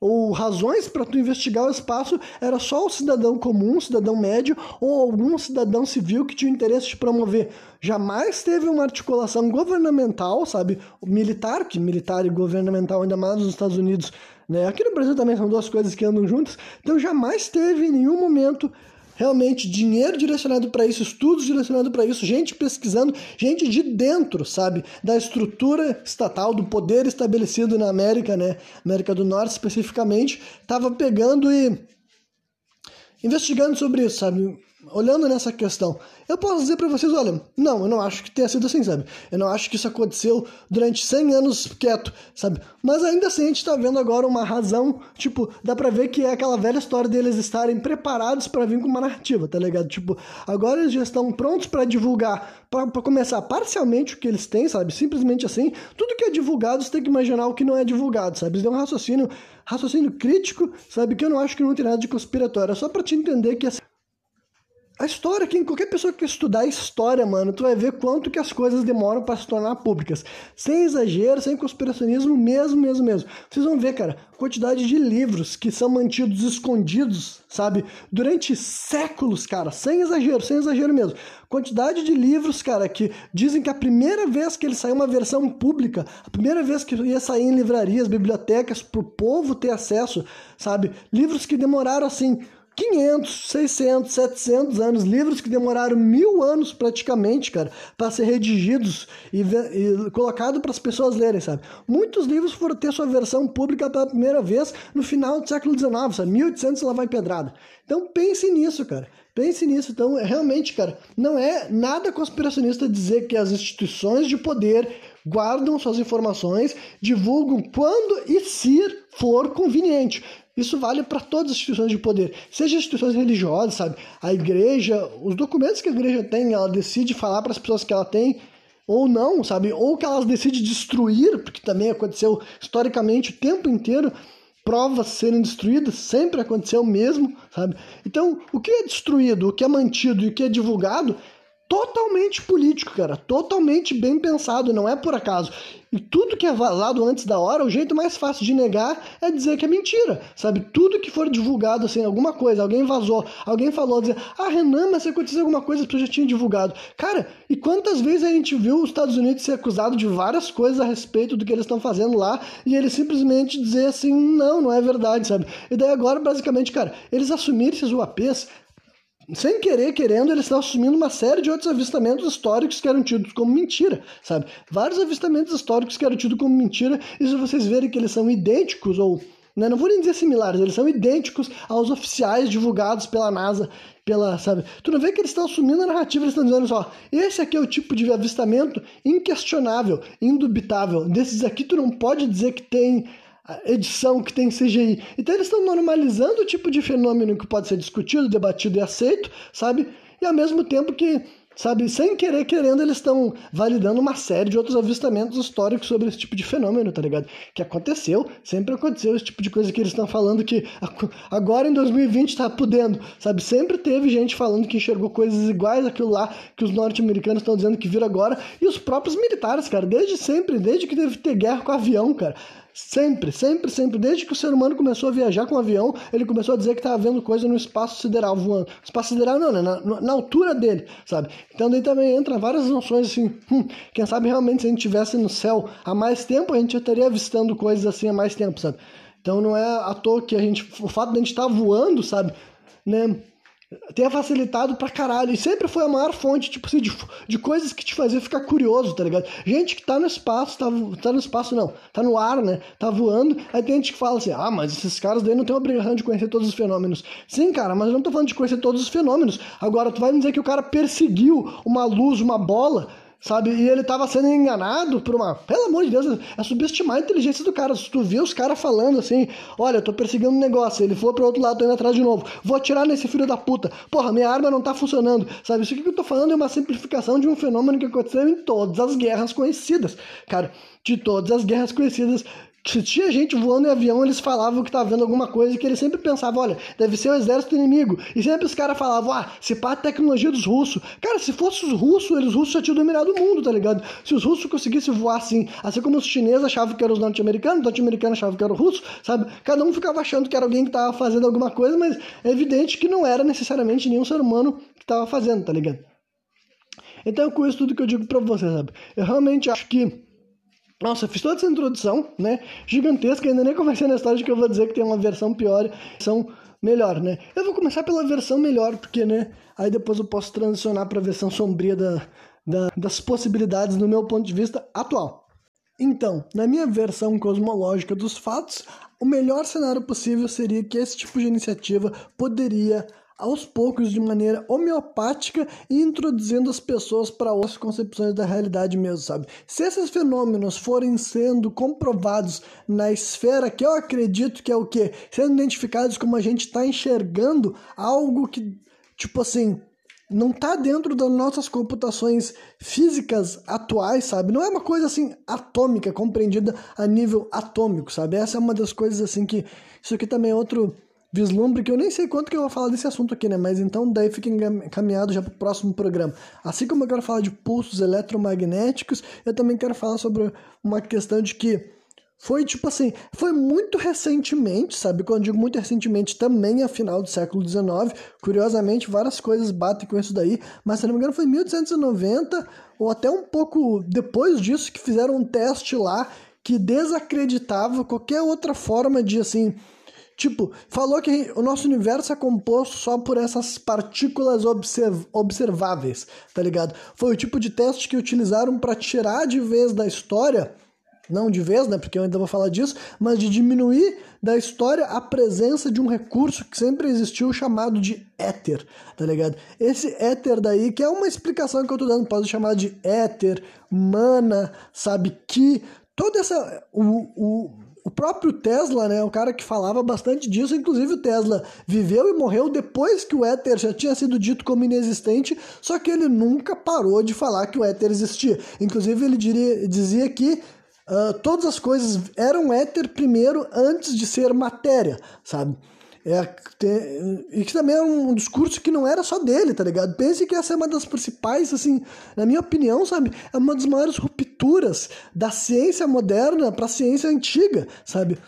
ou razões para tu investigar o espaço era só o cidadão comum, o cidadão médio ou algum cidadão civil que tinha interesse de promover. Jamais teve uma articulação governamental, sabe, militar, que militar e governamental ainda mais nos Estados Unidos, né? Aqui no Brasil também são duas coisas que andam juntas. Então jamais teve em nenhum momento realmente dinheiro direcionado para isso, estudos direcionados para isso, gente pesquisando, gente de dentro, sabe, da estrutura estatal, do poder estabelecido na América, né, América do Norte especificamente, estava pegando e investigando sobre isso, sabe, olhando nessa questão, eu posso dizer para vocês, olha, não, eu não acho que tenha sido assim, sabe? Eu não acho que isso aconteceu durante 100 anos quieto, sabe? Mas ainda assim a gente tá vendo agora uma razão, tipo, dá pra ver que é aquela velha história deles estarem preparados para vir com uma narrativa, tá ligado? Tipo, agora eles já estão prontos para divulgar, para começar parcialmente o que eles têm, sabe? Simplesmente assim, tudo que é divulgado você tem que imaginar o que não é divulgado, sabe? Eles dão um raciocínio, raciocínio crítico, sabe? Que eu não acho que não tem nada de conspiratório, é só para te entender que assim, a história, quem, qualquer pessoa que estudar história, mano, tu vai ver quanto que as coisas demoram para se tornar públicas. Sem exagero, sem conspiracionismo, mesmo, mesmo, mesmo. Vocês vão ver, cara, quantidade de livros que são mantidos escondidos, sabe? Durante séculos, cara, sem exagero, sem exagero mesmo. Quantidade de livros, cara, que dizem que a primeira vez que ele saiu uma versão pública, a primeira vez que ia sair em livrarias, bibliotecas, pro povo ter acesso, sabe? Livros que demoraram, assim, 500, 600, 700 anos, livros que demoraram mil anos praticamente, cara, para ser redigidos e, e colocado para as pessoas lerem, sabe? Muitos livros foram ter sua versão pública pela primeira vez no final do século XIX, sabe? 1800 lá vai pedrada. Então pense nisso, cara. Pense nisso. Então, realmente, cara, não é nada conspiracionista dizer que as instituições de poder guardam suas informações, divulgam quando e se for conveniente. Isso vale para todas as instituições de poder, seja instituições religiosas, sabe? A igreja, os documentos que a igreja tem, ela decide falar para as pessoas que ela tem ou não, sabe? Ou que ela decide destruir, porque também aconteceu historicamente o tempo inteiro, provas serem destruídas, sempre aconteceu mesmo, sabe? Então, o que é destruído, o que é mantido e o que é divulgado totalmente político, cara, totalmente bem pensado, não é por acaso. E tudo que é vazado antes da hora, o jeito mais fácil de negar é dizer que é mentira, sabe? Tudo que for divulgado, assim, alguma coisa, alguém vazou, alguém falou, dizer, ah, Renan, mas se acontecer alguma coisa, as pessoas já tinham divulgado. Cara, e quantas vezes a gente viu os Estados Unidos ser acusado de várias coisas a respeito do que eles estão fazendo lá, e eles simplesmente dizer assim, não, não é verdade, sabe? E daí agora, basicamente, cara, eles assumirem esses UAPs, sem querer, querendo, eles estão assumindo uma série de outros avistamentos históricos que eram tidos como mentira, sabe? Vários avistamentos históricos que eram tidos como mentira, e se vocês verem que eles são idênticos, ou né, não vou nem dizer similares, eles são idênticos aos oficiais divulgados pela NASA, pela, sabe? Tu não vê que eles estão assumindo a narrativa, eles estão dizendo só, esse aqui é o tipo de avistamento inquestionável, indubitável. Desses aqui tu não pode dizer que tem edição que tem CGI. Então eles estão normalizando o tipo de fenômeno que pode ser discutido, debatido e aceito, sabe? E ao mesmo tempo que, sabe, sem querer querendo, eles estão validando uma série de outros avistamentos históricos sobre esse tipo de fenômeno, tá ligado? Que aconteceu, sempre aconteceu esse tipo de coisa que eles estão falando que agora em 2020 está podendo, sabe? Sempre teve gente falando que enxergou coisas iguais àquilo lá que os norte-americanos estão dizendo que viram agora e os próprios militares, cara, desde sempre, desde que teve ter guerra com avião, cara. Sempre, sempre, sempre. Desde que o ser humano começou a viajar com um avião, ele começou a dizer que estava vendo coisa no espaço sideral voando. Espaço sideral não, né? Na, na, altura dele, sabe? Então daí também entra várias noções assim. Hum, quem sabe realmente se a gente estivesse no céu há mais tempo, a gente já estaria avistando coisas assim há mais tempo, sabe? Então não é à toa que a gente. O fato de a gente estar tá voando, sabe? Né? Tenha facilitado pra caralho. E sempre foi a maior fonte, tipo assim, de, de coisas que te fazia ficar curioso, tá ligado? Gente que tá no espaço, tá, tá no espaço não, tá no ar, né? Tá voando. Aí tem gente que fala assim, ah, mas esses caras daí não tem obrigação de conhecer todos os fenômenos. Sim, cara, mas eu não tô falando de conhecer todos os fenômenos. Agora, tu vai me dizer que o cara perseguiu uma luz, uma bola sabe? E ele tava sendo enganado por uma. Pelo amor de Deus, é subestimar a inteligência do cara. Se tu vê os caras falando assim, olha, eu tô perseguindo um negócio, ele foi pro outro lado, tô indo atrás de novo, vou atirar nesse filho da puta. Porra, minha arma não tá funcionando, sabe? Isso que eu tô falando é uma simplificação de um fenômeno que aconteceu em todas as guerras conhecidas, cara. De todas as guerras conhecidas, se tinha gente voando em avião, eles falavam que tava vendo alguma coisa que eles sempre pensavam, olha, deve ser o exército inimigo. E sempre os caras falavam, ah, se pá a tecnologia dos russos. Cara, se fosse os russos, eles russos já tinham dominado o mundo, tá ligado? Se os russos conseguissem voar assim, assim como os chineses achavam que eram os norte-americanos, os norte-americanos achavam que era o russo, sabe? Cada um ficava achando que era alguém que tava fazendo alguma coisa, mas é evidente que não era necessariamente nenhum ser humano que tava fazendo, tá ligado? Então, com isso tudo que eu digo pra você, sabe? Eu realmente acho que nossa, fiz toda essa introdução, né? Gigantesca, ainda nem comecei na história de que eu vou dizer que tem uma versão pior, versão melhor, né? Eu vou começar pela versão melhor, porque, né? Aí depois eu posso transicionar para a versão sombria da, da, das possibilidades no meu ponto de vista atual. Então, na minha versão cosmológica dos fatos, o melhor cenário possível seria que esse tipo de iniciativa poderia aos poucos, de maneira homeopática e introduzindo as pessoas para outras concepções da realidade mesmo, sabe? Se esses fenômenos forem sendo comprovados na esfera que eu acredito que é o que? Sendo identificados como a gente está enxergando algo que, tipo assim, não está dentro das nossas computações físicas atuais, sabe? Não é uma coisa assim atômica, compreendida a nível atômico, sabe? Essa é uma das coisas assim que isso aqui também é outro vislumbre que eu nem sei quanto que eu vou falar desse assunto aqui, né? Mas então daí fica encaminhado já para o próximo programa. Assim como eu quero falar de pulsos eletromagnéticos, eu também quero falar sobre uma questão de que foi tipo assim, foi muito recentemente, sabe? Quando eu digo muito recentemente, também a final do século XIX. Curiosamente, várias coisas batem com isso daí, mas se não me engano foi 1890 ou até um pouco depois disso que fizeram um teste lá que desacreditava qualquer outra forma de assim Tipo, falou que o nosso universo é composto só por essas partículas observ observáveis, tá ligado? Foi o tipo de teste que utilizaram para tirar de vez da história, não de vez, né, porque eu ainda vou falar disso, mas de diminuir da história a presença de um recurso que sempre existiu chamado de éter, tá ligado? Esse éter daí, que é uma explicação que eu tô dando, pode chamar de éter, mana, sabe, que toda essa o, o o próprio Tesla, né, o cara que falava bastante disso, inclusive o Tesla viveu e morreu depois que o éter já tinha sido dito como inexistente, só que ele nunca parou de falar que o éter existia. Inclusive ele diria, dizia que uh, todas as coisas eram éter primeiro antes de ser matéria, sabe? É, tem, e que também é um discurso que não era só dele, tá ligado? Pense que essa é uma das principais, assim, na minha opinião, sabe? É uma das maiores rupturas da ciência moderna para a ciência antiga, sabe?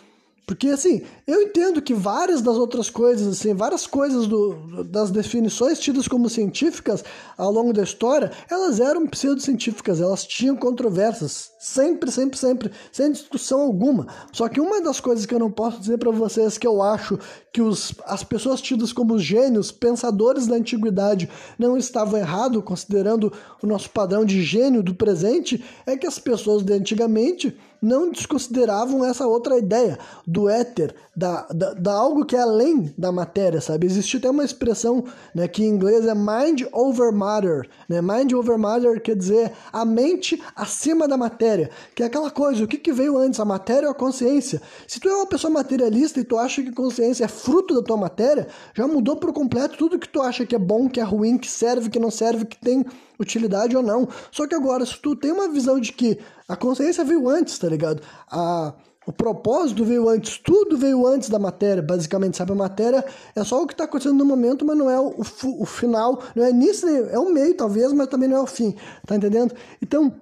Porque, assim, eu entendo que várias das outras coisas, assim, várias coisas do, das definições tidas como científicas ao longo da história, elas eram pseudocientíficas, elas tinham controvérsias, sempre, sempre, sempre, sem discussão alguma. Só que uma das coisas que eu não posso dizer para vocês que eu acho que os, as pessoas tidas como gênios, pensadores da antiguidade, não estavam errados, considerando o nosso padrão de gênio do presente, é que as pessoas de antigamente não desconsideravam essa outra ideia do éter, da, da, da, algo que é além da matéria, sabe? Existe até uma expressão né, que em inglês é mind over matter. Né? Mind over matter quer dizer a mente acima da matéria, que é aquela coisa, o que, que veio antes, a matéria ou a consciência? Se tu é uma pessoa materialista e tu acha que consciência é fruto da tua matéria, já mudou por completo tudo que tu acha que é bom, que é ruim, que serve, que não serve, que tem utilidade ou não. Só que agora, se tu tem uma visão de que a consciência veio antes, tá ligado? A, o propósito veio antes, tudo veio antes da matéria, basicamente, sabe? A matéria é só o que está acontecendo no momento, mas não é o, o, final, não é nisso, é o meio talvez, mas também não é o fim, tá entendendo? Então,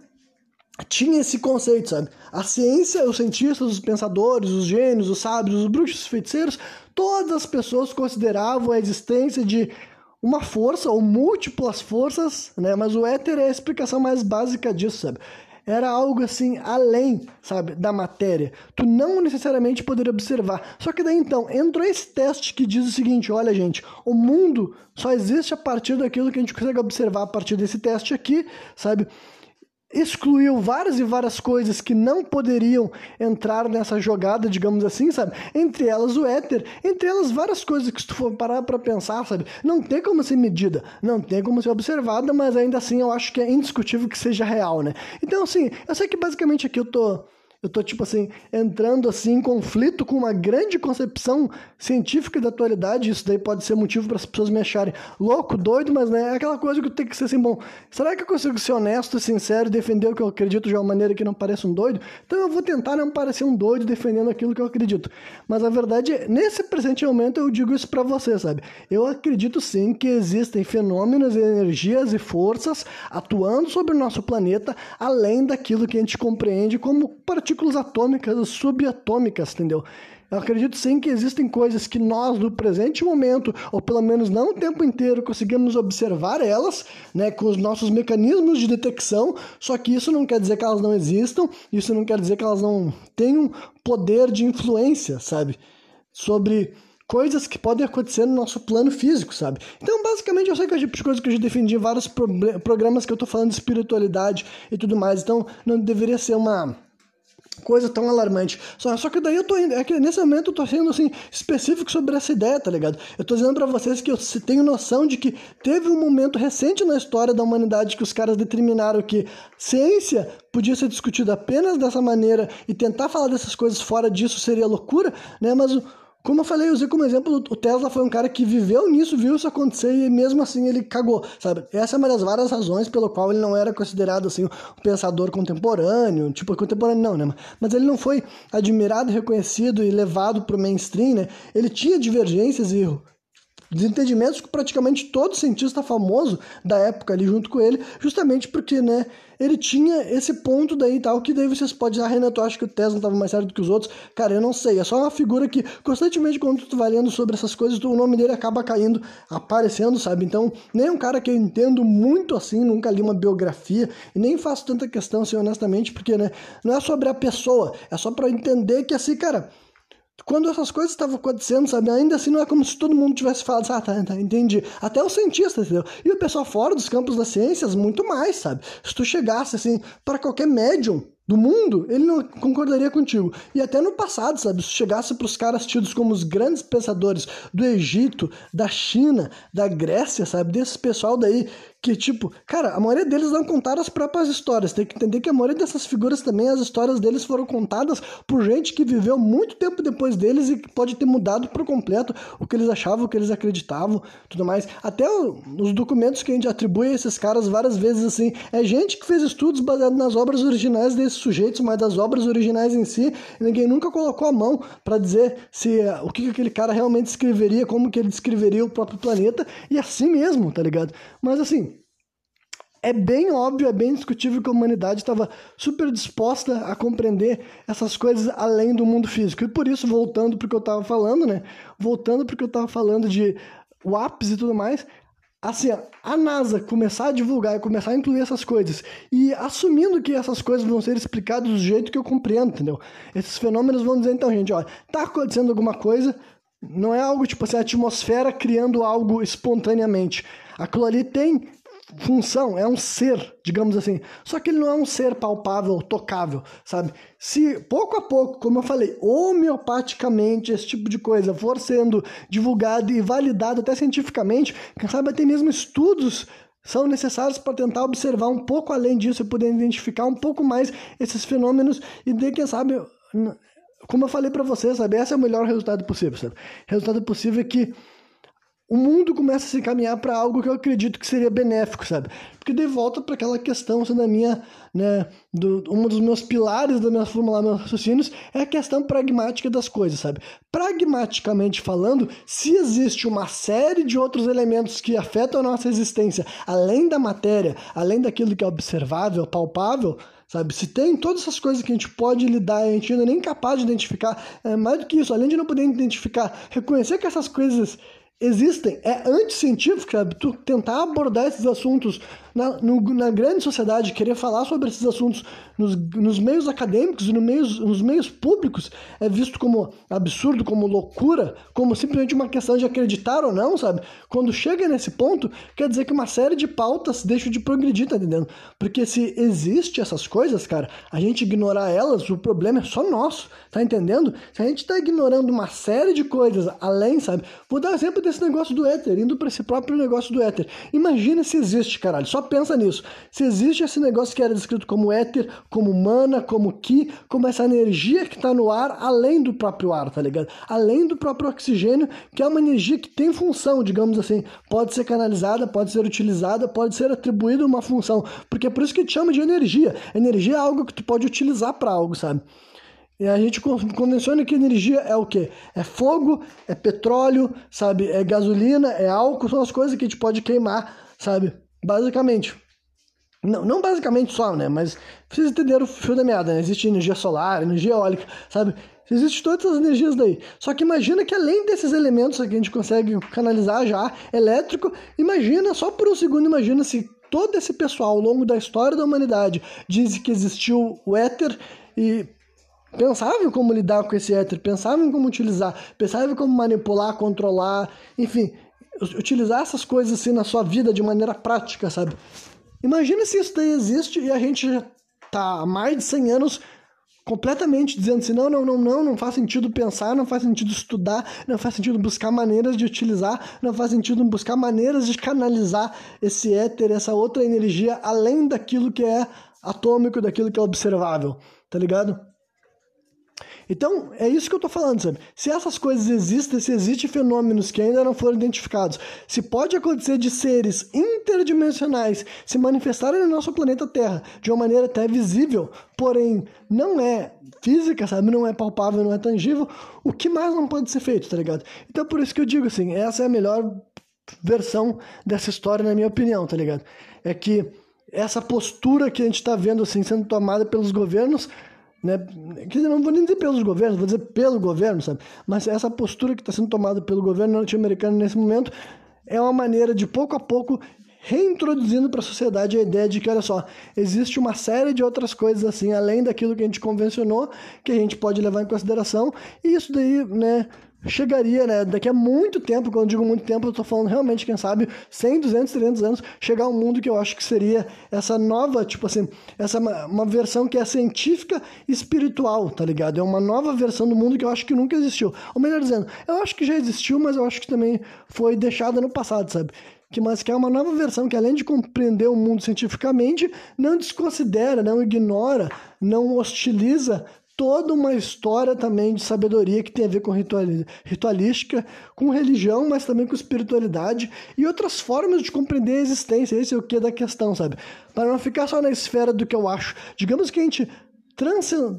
tinha esse conceito, sabe? A ciência, os cientistas, os pensadores, os gênios, os sábios, os bruxos, os feiticeiros, todas as pessoas consideravam a existência de uma força ou múltiplas forças, né? Mas o éter é a explicação mais básica disso, sabe? era algo assim além, sabe, da matéria. Tu não necessariamente poderia observar. Só que daí então entrou esse teste que diz o seguinte: olha, gente, o mundo só existe a partir daquilo que a gente consegue observar a partir desse teste aqui, sabe? Excluiu várias e várias coisas que não poderiam entrar nessa jogada, digamos assim, sabe? Entre elas o éter, entre elas várias coisas que se tu for parar para pensar, sabe? Não tem como ser medida, não tem como ser observada, mas ainda assim eu acho que é indiscutível que seja real, né? Então, assim, eu sei que basicamente aqui eu tô eu tô, tipo assim, entrando assim em conflito com uma grande concepção científica da atualidade. Isso daí pode ser motivo para as pessoas me acharem louco, doido, mas né, é aquela coisa que tenho que ser assim, bom, será que eu consigo ser honesto, sincero defender o que eu acredito de uma maneira que não pareça um doido? Então eu vou tentar não parecer um doido defendendo aquilo que eu acredito. Mas a verdade é, nesse presente momento eu digo isso para você, sabe? Eu acredito sim que existem fenômenos, energias e forças atuando sobre o nosso planeta além daquilo que a gente compreende como partículas partículas atômicas, subatômicas, entendeu? Eu acredito sim que existem coisas que nós, no presente momento, ou pelo menos não o tempo inteiro, conseguimos observar elas, né, com os nossos mecanismos de detecção, só que isso não quer dizer que elas não existam, isso não quer dizer que elas não tenham poder de influência, sabe? Sobre coisas que podem acontecer no nosso plano físico, sabe? Então, basicamente, eu sei que é o tipo de coisa que eu já defendi em vários programas que eu tô falando de espiritualidade e tudo mais, então não deveria ser uma coisa tão alarmante. Só, só que daí eu tô indo, é que nesse momento eu tô sendo assim específico sobre essa ideia, tá ligado? Eu tô dizendo para vocês que eu tenho noção de que teve um momento recente na história da humanidade que os caras determinaram que ciência podia ser discutida apenas dessa maneira e tentar falar dessas coisas fora disso seria loucura, né? Mas como eu falei, eu usei como exemplo, o Tesla foi um cara que viveu nisso, viu isso acontecer e mesmo assim ele cagou, sabe? Essa é uma das várias razões pelo qual ele não era considerado assim um pensador contemporâneo, tipo contemporâneo não, né? Mas ele não foi admirado, reconhecido e levado para o mainstream, né? Ele tinha divergências e desentendimentos com praticamente todo cientista famoso da época ali junto com ele, justamente porque, né, ele tinha esse ponto daí e tal, que daí vocês podem dizer, ah, Renato, acho que o Tesla estava mais certo do que os outros. Cara, eu não sei, é só uma figura que constantemente quando tu vai lendo sobre essas coisas, o nome dele acaba caindo, aparecendo, sabe? Então, nem um cara que eu entendo muito assim, nunca li uma biografia, e nem faço tanta questão assim, honestamente, porque, né, não é sobre a pessoa, é só para entender que assim, cara, quando essas coisas estavam acontecendo, sabe? Ainda assim não é como se todo mundo tivesse falado, ah, tá, tá, entendi. Até os cientistas, entendeu? E o pessoal fora dos campos das ciências, muito mais, sabe? Se tu chegasse, assim, para qualquer médium do mundo, ele não concordaria contigo. E até no passado, sabe? Se chegasse para os caras tidos como os grandes pensadores do Egito, da China, da Grécia, sabe? Desse pessoal daí que, tipo, cara, a maioria deles não contaram as próprias histórias. Tem que entender que a maioria dessas figuras também, as histórias deles foram contadas por gente que viveu muito tempo depois deles e que pode ter mudado por completo o que eles achavam, o que eles acreditavam, tudo mais. Até os documentos que a gente atribui a esses caras várias vezes, assim, é gente que fez estudos baseados nas obras originais desses sujeitos, mas das obras originais em si, ninguém nunca colocou a mão para dizer se o que, que aquele cara realmente escreveria, como que ele descreveria o próprio planeta, e assim mesmo, tá ligado? Mas assim, é bem óbvio, é bem discutível que a humanidade estava super disposta a compreender essas coisas além do mundo físico. E por isso, voltando para o que eu estava falando, né? Voltando para o que eu estava falando de WAPs e tudo mais, assim, a NASA começar a divulgar e começar a incluir essas coisas e assumindo que essas coisas vão ser explicadas do jeito que eu compreendo, entendeu? Esses fenômenos vão dizer, então, gente, olha, tá acontecendo alguma coisa, não é algo tipo assim, a atmosfera criando algo espontaneamente. Aquilo ali tem função, é um ser, digamos assim. Só que ele não é um ser palpável, tocável, sabe? Se pouco a pouco, como eu falei, homeopaticamente esse tipo de coisa for sendo divulgado e validado até cientificamente, quem sabe até mesmo estudos são necessários para tentar observar um pouco além disso e poder identificar um pouco mais esses fenômenos e de quem sabe como eu falei para vocês, sabe, esse é o melhor resultado possível, sabe? Resultado possível é que o mundo começa a se encaminhar para algo que eu acredito que seria benéfico, sabe? Porque de volta para aquela questão assim, da minha, né, do, um dos meus pilares da minha formular meus raciocínios é a questão pragmática das coisas, sabe? Pragmaticamente falando, se existe uma série de outros elementos que afetam a nossa existência, além da matéria, além daquilo que é observável, palpável, sabe? Se tem todas essas coisas que a gente pode lidar e a gente ainda nem é capaz de identificar, é mais do que isso, além de não poder identificar, reconhecer que essas coisas existem. É anticientífico? Tu tentar abordar esses assuntos na, no, na grande sociedade, querer falar sobre esses assuntos nos, nos meios acadêmicos e no meios, nos meios públicos é visto como absurdo, como loucura, como simplesmente uma questão de acreditar ou não, sabe? Quando chega nesse ponto, quer dizer que uma série de pautas deixam de progredir, tá entendendo? Porque se existe essas coisas, cara, a gente ignorar elas, o problema é só nosso, tá entendendo? Se a gente tá ignorando uma série de coisas além, sabe? Vou dar exemplo desse negócio do éter, indo para esse próprio negócio do éter. Imagina se existe, caralho, só pensa nisso. Se existe esse negócio que era descrito como éter, como mana, como ki, como essa energia que está no ar, além do próprio ar, tá ligado? Além do próprio oxigênio, que é uma energia que tem função, digamos assim. Pode ser canalizada, pode ser utilizada, pode ser atribuída uma função. Porque é por isso que te chama de energia. Energia é algo que tu pode utilizar para algo, sabe? E a gente convenciona que energia é o quê? É fogo, é petróleo, sabe? É gasolina, é álcool, são as coisas que a gente pode queimar, sabe? Basicamente. Não, não basicamente só, né? Mas vocês entenderam o fio da meada, né? Existe energia solar, energia eólica, sabe? Existem todas essas energias daí. Só que imagina que além desses elementos que a gente consegue canalizar já, elétrico, imagina, só por um segundo, imagina se todo esse pessoal ao longo da história da humanidade diz que existiu o éter e pensava em como lidar com esse éter, pensava em como utilizar, pensava em como manipular, controlar, enfim, utilizar essas coisas assim na sua vida de maneira prática, sabe? Imagina se isso daí existe e a gente já tá há mais de 100 anos completamente dizendo assim, não, não, não, não, não faz sentido pensar, não faz sentido estudar, não faz sentido buscar maneiras de utilizar, não faz sentido buscar maneiras de canalizar esse éter, essa outra energia, além daquilo que é atômico, daquilo que é observável, tá ligado? Então, é isso que eu estou falando, sabe? Se essas coisas existem, se existem fenômenos que ainda não foram identificados, se pode acontecer de seres interdimensionais se manifestarem no nosso planeta Terra de uma maneira até visível, porém não é física, sabe? Não é palpável, não é tangível, o que mais não pode ser feito, tá ligado? Então, por isso que eu digo assim, essa é a melhor versão dessa história, na minha opinião, tá ligado? É que essa postura que a gente está vendo assim sendo tomada pelos governos né? Quer dizer, não vou nem dizer pelos governos, vou dizer pelo governo, sabe? Mas essa postura que está sendo tomada pelo governo norte-americano nesse momento é uma maneira de pouco a pouco reintroduzindo para a sociedade a ideia de que, olha só, existe uma série de outras coisas assim, além daquilo que a gente convencionou, que a gente pode levar em consideração, e isso daí, né, chegaria, né, daqui a muito tempo, quando eu digo muito tempo, eu estou falando realmente, quem sabe, 100, 200, 300 anos, chegar um mundo que eu acho que seria essa nova, tipo assim, essa uma versão que é científica espiritual, tá ligado? É uma nova versão do mundo que eu acho que nunca existiu. Ou melhor dizendo, eu acho que já existiu, mas eu acho que também foi deixada no passado, sabe? que mas que é uma nova versão que além de compreender o mundo cientificamente, não desconsidera, não ignora, não hostiliza toda uma história também de sabedoria que tem a ver com ritualística, com religião, mas também com espiritualidade e outras formas de compreender a existência. Esse é o que da questão, sabe? Para não ficar só na esfera do que eu acho. Digamos que a gente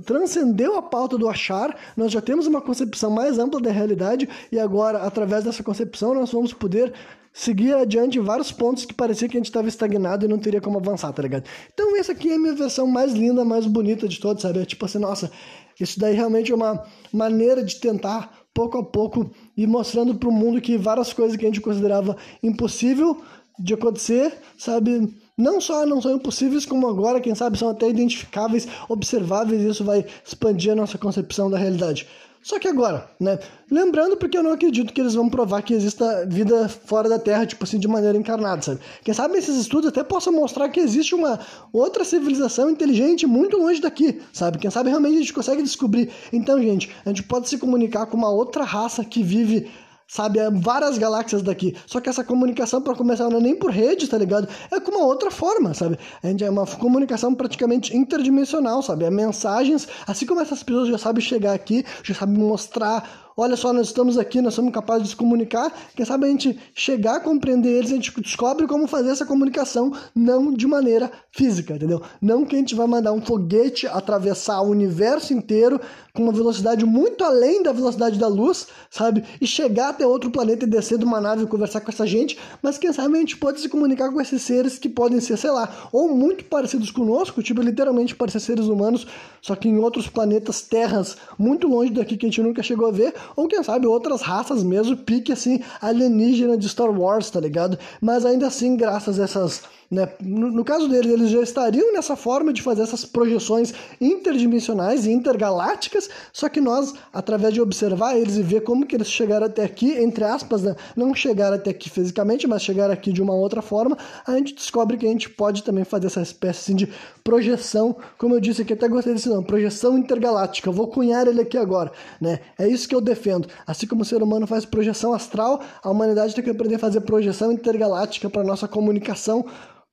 transcendeu a pauta do achar, nós já temos uma concepção mais ampla da realidade e agora, através dessa concepção, nós vamos poder seguir adiante vários pontos que parecia que a gente estava estagnado e não teria como avançar, tá ligado? Então essa aqui é a minha versão mais linda, mais bonita de todas, sabe? É tipo assim, nossa, isso daí realmente é uma maneira de tentar, pouco a pouco, ir mostrando para o mundo que várias coisas que a gente considerava impossível de acontecer, sabe? Não só não são impossíveis, como agora, quem sabe, são até identificáveis, observáveis, e isso vai expandir a nossa concepção da realidade. Só que agora, né? Lembrando, porque eu não acredito que eles vão provar que exista vida fora da Terra, tipo assim, de maneira encarnada, sabe? Quem sabe esses estudos até possam mostrar que existe uma outra civilização inteligente muito longe daqui, sabe? Quem sabe realmente a gente consegue descobrir. Então, gente, a gente pode se comunicar com uma outra raça que vive sabe? É várias galáxias daqui. Só que essa comunicação, para começar, não é nem por rede, tá ligado? É com uma outra forma, sabe? A gente é uma comunicação praticamente interdimensional, sabe? É mensagens, assim como essas pessoas já sabem chegar aqui, já sabem mostrar olha só, nós estamos aqui, nós somos capazes de se comunicar, quem sabe a gente chegar a compreender eles, a gente descobre como fazer essa comunicação, não de maneira física, entendeu? Não que a gente vai mandar um foguete atravessar o universo inteiro com uma velocidade muito além da velocidade da luz, sabe? E chegar até outro planeta e descer de uma nave e conversar com essa gente, mas quem sabe a gente pode se comunicar com esses seres que podem ser, sei lá, ou muito parecidos conosco, tipo literalmente parecer seres humanos, só que em outros planetas, terras, muito longe daqui que a gente nunca chegou a ver, ou quem sabe outras raças mesmo, pique assim, alienígena de Star Wars, tá ligado? Mas ainda assim, graças a essas né? No, no, caso deles, eles já estariam nessa forma de fazer essas projeções interdimensionais e intergalácticas, só que nós, através de observar eles e ver como que eles chegaram até aqui, entre aspas, né? não chegaram até aqui fisicamente, mas chegaram aqui de uma outra forma, a gente descobre que a gente pode também fazer essa espécie assim, de projeção, como eu disse aqui, até gostei desse nome, projeção intergaláctica, eu vou cunhar ele aqui agora, né? É isso que eu defendo. Assim como o ser humano faz projeção astral, a humanidade tem que aprender a fazer projeção intergaláctica para nossa comunicação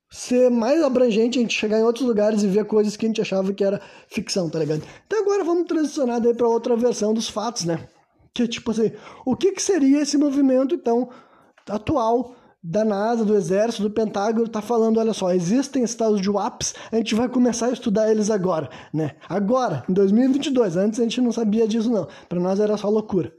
ser mais abrangente, a gente chegar em outros lugares e ver coisas que a gente achava que era ficção, tá ligado? Então agora vamos transicionar daí para outra versão dos fatos, né? Que é tipo assim, o que, que seria esse movimento, então, atual da NASA, do Exército, do Pentágono, tá falando, olha só, existem estados de WAPs, a gente vai começar a estudar eles agora, né? Agora, em 2022, antes a gente não sabia disso não, para nós era só loucura.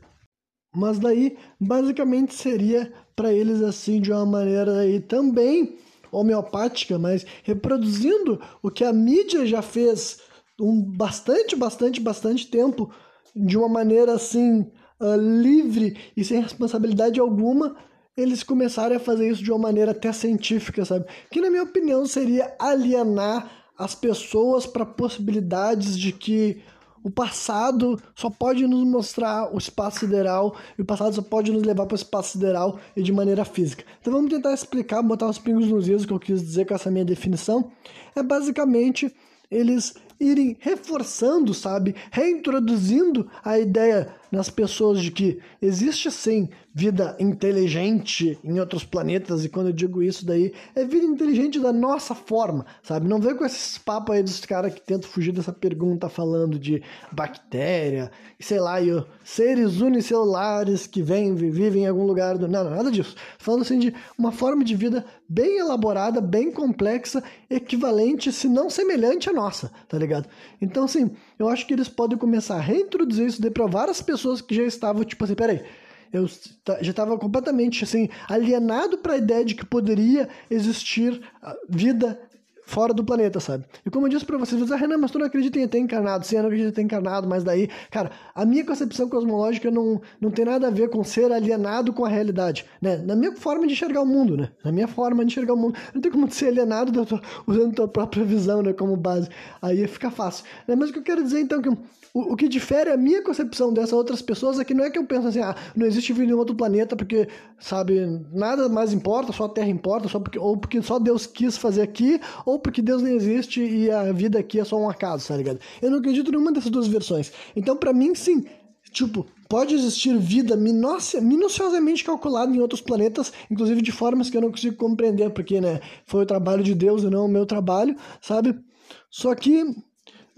Mas daí, basicamente seria para eles assim, de uma maneira aí também homeopática, mas reproduzindo o que a mídia já fez um bastante, bastante, bastante tempo de uma maneira assim uh, livre e sem responsabilidade alguma, eles começaram a fazer isso de uma maneira até científica, sabe? Que na minha opinião seria alienar as pessoas para possibilidades de que o passado só pode nos mostrar o espaço sideral e o passado só pode nos levar para o espaço sideral e de maneira física. Então vamos tentar explicar, botar os pingos nos is, que eu quis dizer com essa minha definição. É basicamente eles irem reforçando, sabe, reintroduzindo a ideia nas pessoas de que existe sim vida inteligente em outros planetas, e quando eu digo isso daí, é vida inteligente da nossa forma, sabe? Não vem com esses papos aí dos caras que tentam fugir dessa pergunta falando de bactéria, sei lá, e seres unicelulares que vêm, vivem em algum lugar do. Não, nada disso. Falando assim de uma forma de vida bem elaborada, bem complexa, equivalente, se não semelhante à nossa, tá ligado? Então, assim, eu acho que eles podem começar a reintroduzir isso daí para várias pessoas que já estavam, tipo assim, peraí, eu já estava completamente assim alienado para a ideia de que poderia existir ah, vida fora do planeta, sabe? E como eu disse pra vocês, ah, Renan, mas tu não acredita em ET encarnado? Sim, eu não acredito em ET encarnado, mas daí, cara, a minha concepção cosmológica não, não tem nada a ver com ser alienado com a realidade, né? Na minha forma de enxergar o mundo, né? Na minha forma de enxergar o mundo. Não tem como ser alienado usando tua própria visão, né, como base. Aí fica fácil. Né? Mas o que eu quero dizer, então, que o, o, que difere a minha concepção dessas outras pessoas é que não é que eu penso assim, ah, não existe vida em outro planeta porque, sabe, nada mais importa, só a Terra importa, só porque, ou porque só Deus quis fazer aqui, ou porque Deus não existe e a vida aqui é só um acaso, tá ligado? Eu não acredito nenhuma dessas duas versões. Então, para mim, sim, tipo, pode existir vida minuciosamente calculada em outros planetas, inclusive de formas que eu não consigo compreender, porque, né, foi o trabalho de Deus e não o meu trabalho, sabe? Só que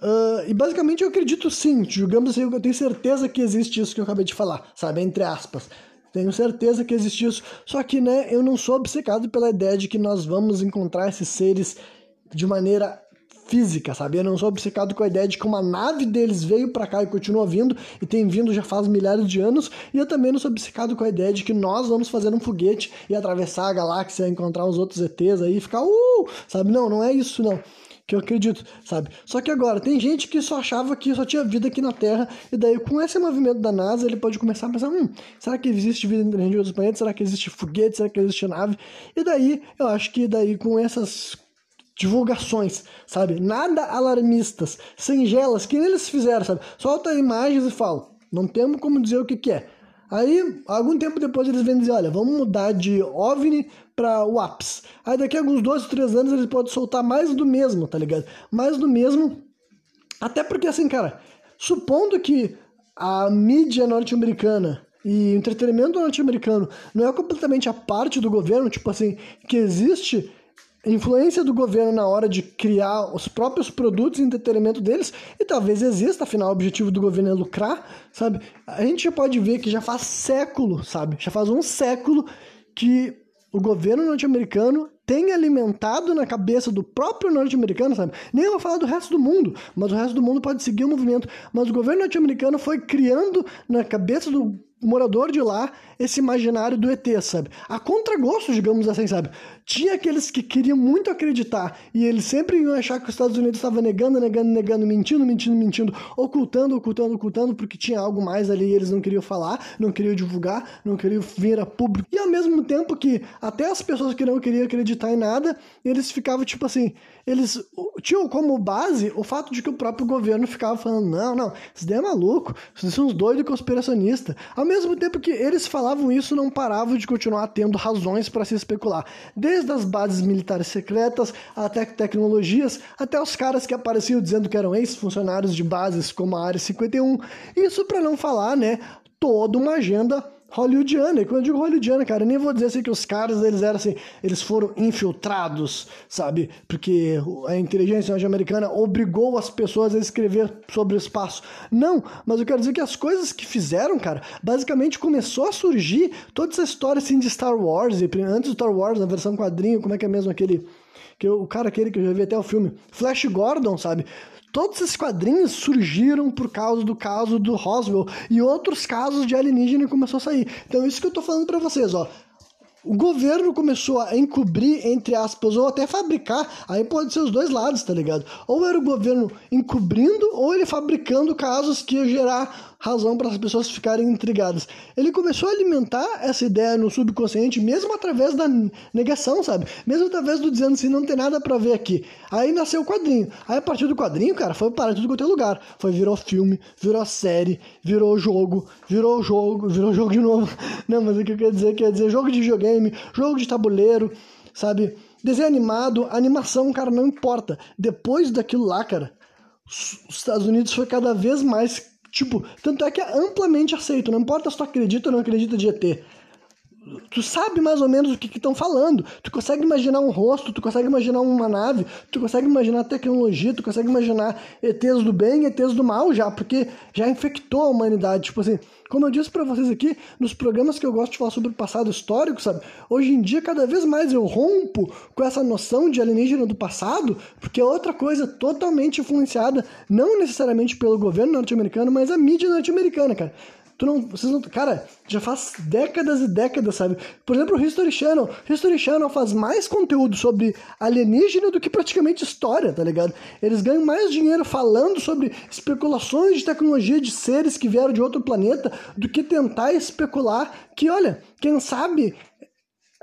Uh, e basicamente eu acredito sim, digamos assim, eu tenho certeza que existe isso que eu acabei de falar, sabe? Entre aspas. Tenho certeza que existe isso. Só que, né, eu não sou obcecado pela ideia de que nós vamos encontrar esses seres de maneira física, sabe? Eu não sou obcecado com a ideia de que uma nave deles veio para cá e continua vindo e tem vindo já faz milhares de anos, e eu também não sou obcecado com a ideia de que nós vamos fazer um foguete e atravessar a galáxia, encontrar os outros ETs aí e ficar, uh, sabe? Não, não é isso não que eu acredito, sabe? Só que agora, tem gente que só achava que só tinha vida aqui na Terra, e daí com esse movimento da NASA, ele pode começar a pensar, hum, será que existe vida inteligente em outros planetas? Será que existe foguete? Será que existe nave? E daí, eu acho que daí com essas divulgações, sabe? Nada alarmistas, singelas, que eles fizeram, sabe? Solta imagens e falam, não temos como dizer o que, que é. Aí, algum tempo depois, eles vêm dizer: olha, vamos mudar de OVNI para WAPS. Aí, daqui a alguns dois, três anos, eles podem soltar mais do mesmo, tá ligado? Mais do mesmo. Até porque, assim, cara, supondo que a mídia norte-americana e o entretenimento norte-americano não é completamente a parte do governo, tipo assim, que existe influência do governo na hora de criar os próprios produtos e entretenimento deles, e talvez exista, afinal, o objetivo do governo é lucrar, sabe? A gente já pode ver que já faz século, sabe? Já faz um século que o governo norte-americano tem alimentado na cabeça do próprio norte-americano, sabe? Nem vou falar do resto do mundo, mas o resto do mundo pode seguir o movimento. Mas o governo norte-americano foi criando na cabeça do morador de lá esse imaginário do ET, sabe? A contragosto, digamos assim, sabe? Tinha aqueles que queriam muito acreditar e eles sempre iam achar que os Estados Unidos estava negando, negando, negando, mentindo, mentindo, mentindo, ocultando, ocultando, ocultando, porque tinha algo mais ali e eles não queriam falar, não queriam divulgar, não queriam vir a público. E ao mesmo tempo que até as pessoas que não queriam acreditar em nada, eles ficavam tipo assim, eles tinham como base o fato de que o próprio governo ficava falando: não, não, isso daí é maluco, vocês são uns doidos conspiracionistas. Ao mesmo tempo que eles falavam isso, não paravam de continuar tendo razões para se especular. Desde as bases militares secretas, até tecnologias, até os caras que apareciam dizendo que eram ex-funcionários de bases como a Área 51. Isso para não falar, né, toda uma agenda hollywoodiana. E quando eu digo hollywoodiana, cara, eu nem vou dizer assim que os caras, eles eram assim, eles foram infiltrados, sabe? Porque a inteligência norte-americana obrigou as pessoas a escrever sobre o espaço. Não, mas eu quero dizer que as coisas que fizeram, cara, basicamente começou a surgir toda essa história assim de Star Wars, e antes do Star Wars, na versão quadrinho, como é que é mesmo aquele que o cara aquele que eu já vi até o filme, Flash Gordon, sabe? Todos esses quadrinhos surgiram por causa do caso do Roswell e outros casos de alienígena começou a sair. Então, isso que eu tô falando para vocês, ó. O governo começou a encobrir, entre aspas, ou até fabricar, aí pode ser os dois lados, tá ligado? Ou era o governo encobrindo, ou ele fabricando casos que ia gerar razão para as pessoas ficarem intrigadas. Ele começou a alimentar essa ideia no subconsciente, mesmo através da negação, sabe? Mesmo através do dizendo assim, não tem nada para ver aqui. Aí nasceu o quadrinho. Aí a partir do quadrinho, cara, foi para tudo quanto é lugar. Foi, virou filme, virou série, virou jogo, virou jogo, virou jogo de novo. Não, mas o que eu quero dizer, quer dizer jogo de videogame, jogo de tabuleiro, sabe? Desenho animado, animação, cara, não importa. Depois daquilo lá, cara, os Estados Unidos foi cada vez mais Tipo, tanto é que é amplamente aceito, não importa se tu acredita ou não acredita de ET. Tu sabe mais ou menos o que estão falando. Tu consegue imaginar um rosto, tu consegue imaginar uma nave, tu consegue imaginar tecnologia, tu consegue imaginar ETs do bem e ETs do mal já, porque já infectou a humanidade. Tipo assim, como eu disse para vocês aqui, nos programas que eu gosto de falar sobre o passado histórico, sabe? Hoje em dia, cada vez mais eu rompo com essa noção de alienígena do passado, porque é outra coisa totalmente influenciada, não necessariamente pelo governo norte-americano, mas a mídia norte-americana, cara. Tu não, vocês não, cara, já faz décadas e décadas, sabe? Por exemplo, o History Channel. History Channel faz mais conteúdo sobre alienígena do que praticamente história, tá ligado? Eles ganham mais dinheiro falando sobre especulações de tecnologia de seres que vieram de outro planeta do que tentar especular que, olha, quem sabe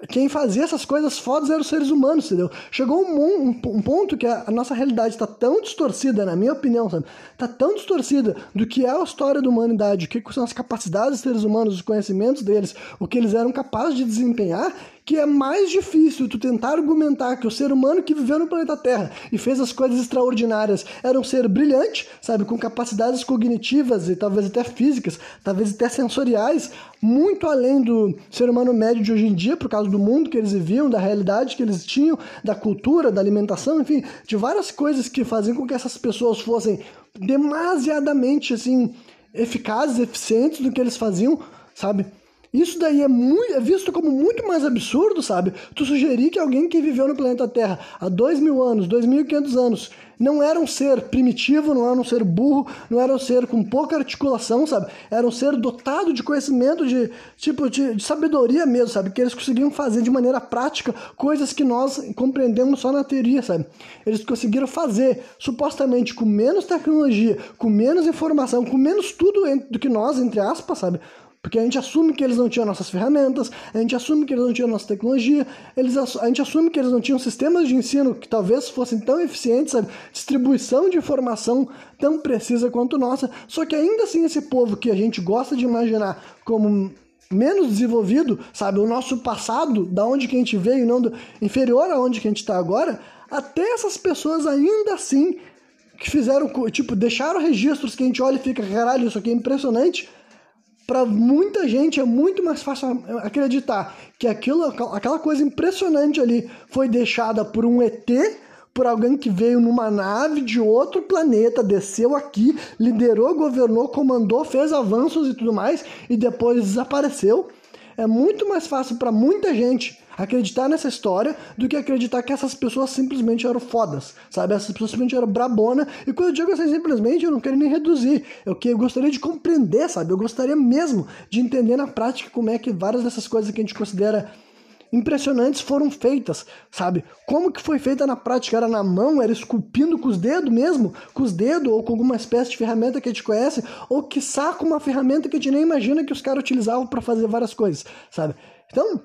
quem fazia essas coisas fodas eram os seres humanos, entendeu? Chegou um, um, um ponto que a, a nossa realidade está tão distorcida, na minha opinião, sabe? Está tão distorcida do que é a história da humanidade, o que são as capacidades dos seres humanos, os conhecimentos deles, o que eles eram capazes de desempenhar, que é mais difícil tu tentar argumentar que o ser humano que viveu no planeta Terra e fez as coisas extraordinárias era um ser brilhante, sabe, com capacidades cognitivas e talvez até físicas, talvez até sensoriais, muito além do ser humano médio de hoje em dia, por causa do mundo que eles viviam, da realidade que eles tinham, da cultura, da alimentação, enfim, de várias coisas que faziam com que essas pessoas fossem demasiadamente assim eficazes, eficientes do que eles faziam, sabe? Isso daí é, muito, é visto como muito mais absurdo, sabe? Tu sugerir que alguém que viveu no planeta Terra há dois mil anos, dois mil e quinhentos anos, não era um ser primitivo, não era um ser burro, não era um ser com pouca articulação, sabe? Era um ser dotado de conhecimento, de tipo de, de sabedoria mesmo, sabe? Que eles conseguiam fazer de maneira prática coisas que nós compreendemos só na teoria, sabe? Eles conseguiram fazer supostamente com menos tecnologia, com menos informação, com menos tudo do que nós, entre aspas, sabe? Porque a gente assume que eles não tinham nossas ferramentas, a gente assume que eles não tinham nossa tecnologia, eles, a gente assume que eles não tinham sistemas de ensino que talvez fossem tão eficientes, sabe? distribuição de informação tão precisa quanto nossa. Só que ainda assim esse povo que a gente gosta de imaginar como menos desenvolvido, sabe, o nosso passado, da onde que a gente veio, não do, inferior a onde que a gente está agora, até essas pessoas ainda assim que fizeram, tipo, deixaram registros que a gente olha e fica, caralho, isso aqui é impressionante, para muita gente é muito mais fácil acreditar que aquilo, aquela coisa impressionante ali foi deixada por um ET, por alguém que veio numa nave de outro planeta, desceu aqui, liderou, governou, comandou, fez avanços e tudo mais, e depois desapareceu. É muito mais fácil para muita gente acreditar nessa história do que acreditar que essas pessoas simplesmente eram fodas, sabe? Essas pessoas simplesmente eram brabona. E quando eu digo assim, simplesmente, eu não quero nem reduzir. Eu, que, eu gostaria de compreender, sabe? Eu gostaria mesmo de entender na prática como é que várias dessas coisas que a gente considera impressionantes foram feitas, sabe? Como que foi feita na prática? Era na mão, era esculpindo com os dedos mesmo, com os dedos ou com alguma espécie de ferramenta que a gente conhece, ou que saca uma ferramenta que a gente nem imagina que os caras utilizavam para fazer várias coisas, sabe? Então,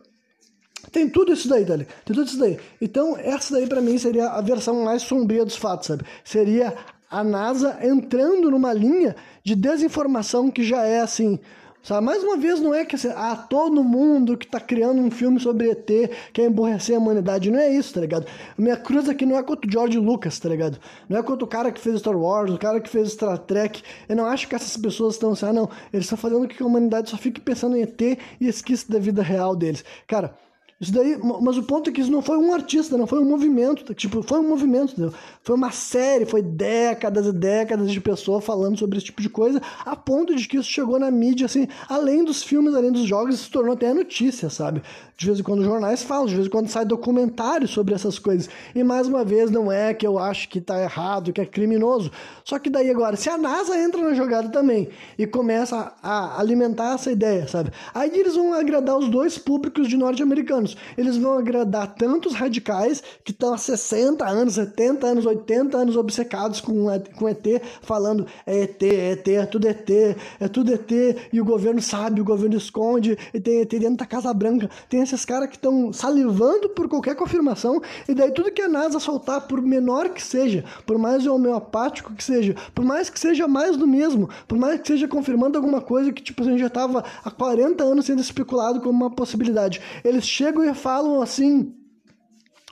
tem tudo isso daí, Dali. Tem tudo isso daí. Então, essa daí para mim seria a versão mais sombria dos fatos, sabe? Seria a NASA entrando numa linha de desinformação que já é assim. Sabe? Mais uma vez, não é que assim, ah, todo mundo que tá criando um filme sobre ET quer emborrecer a humanidade. Não é isso, tá ligado? Minha cruz aqui não é contra o George Lucas, tá ligado? Não é contra o cara que fez Star Wars, o cara que fez Star Trek. Eu não acho que essas pessoas estão assim, ah, não, eles estão fazendo que a humanidade só fique pensando em ET e esqueça da vida real deles. Cara, isso daí, mas o ponto é que isso não foi um artista, não foi um movimento, tipo, foi um movimento, entendeu? Foi uma série, foi décadas e décadas de pessoas falando sobre esse tipo de coisa, a ponto de que isso chegou na mídia, assim, além dos filmes, além dos jogos, se tornou até notícia, sabe? De vez em quando os jornais falam, de vez em quando sai documentário sobre essas coisas. E mais uma vez, não é que eu acho que tá errado, que é criminoso. Só que daí agora, se a NASA entra na jogada também e começa a alimentar essa ideia, sabe? Aí eles vão agradar os dois públicos de norte-americanos. Eles vão agradar tantos radicais que estão há 60 anos, 70 anos, 80 anos obcecados com, com ET, falando é ET, é ET, é tudo ET, é tudo ET, e o governo sabe, o governo esconde, e tem ET dentro da Casa Branca. Tem esses caras que estão salivando por qualquer confirmação, e daí tudo que a NASA soltar, por menor que seja, por mais homeopático que seja, por mais que seja mais do mesmo, por mais que seja confirmando alguma coisa que tipo, a gente já estava há 40 anos sendo especulado como uma possibilidade, eles chegam e falam assim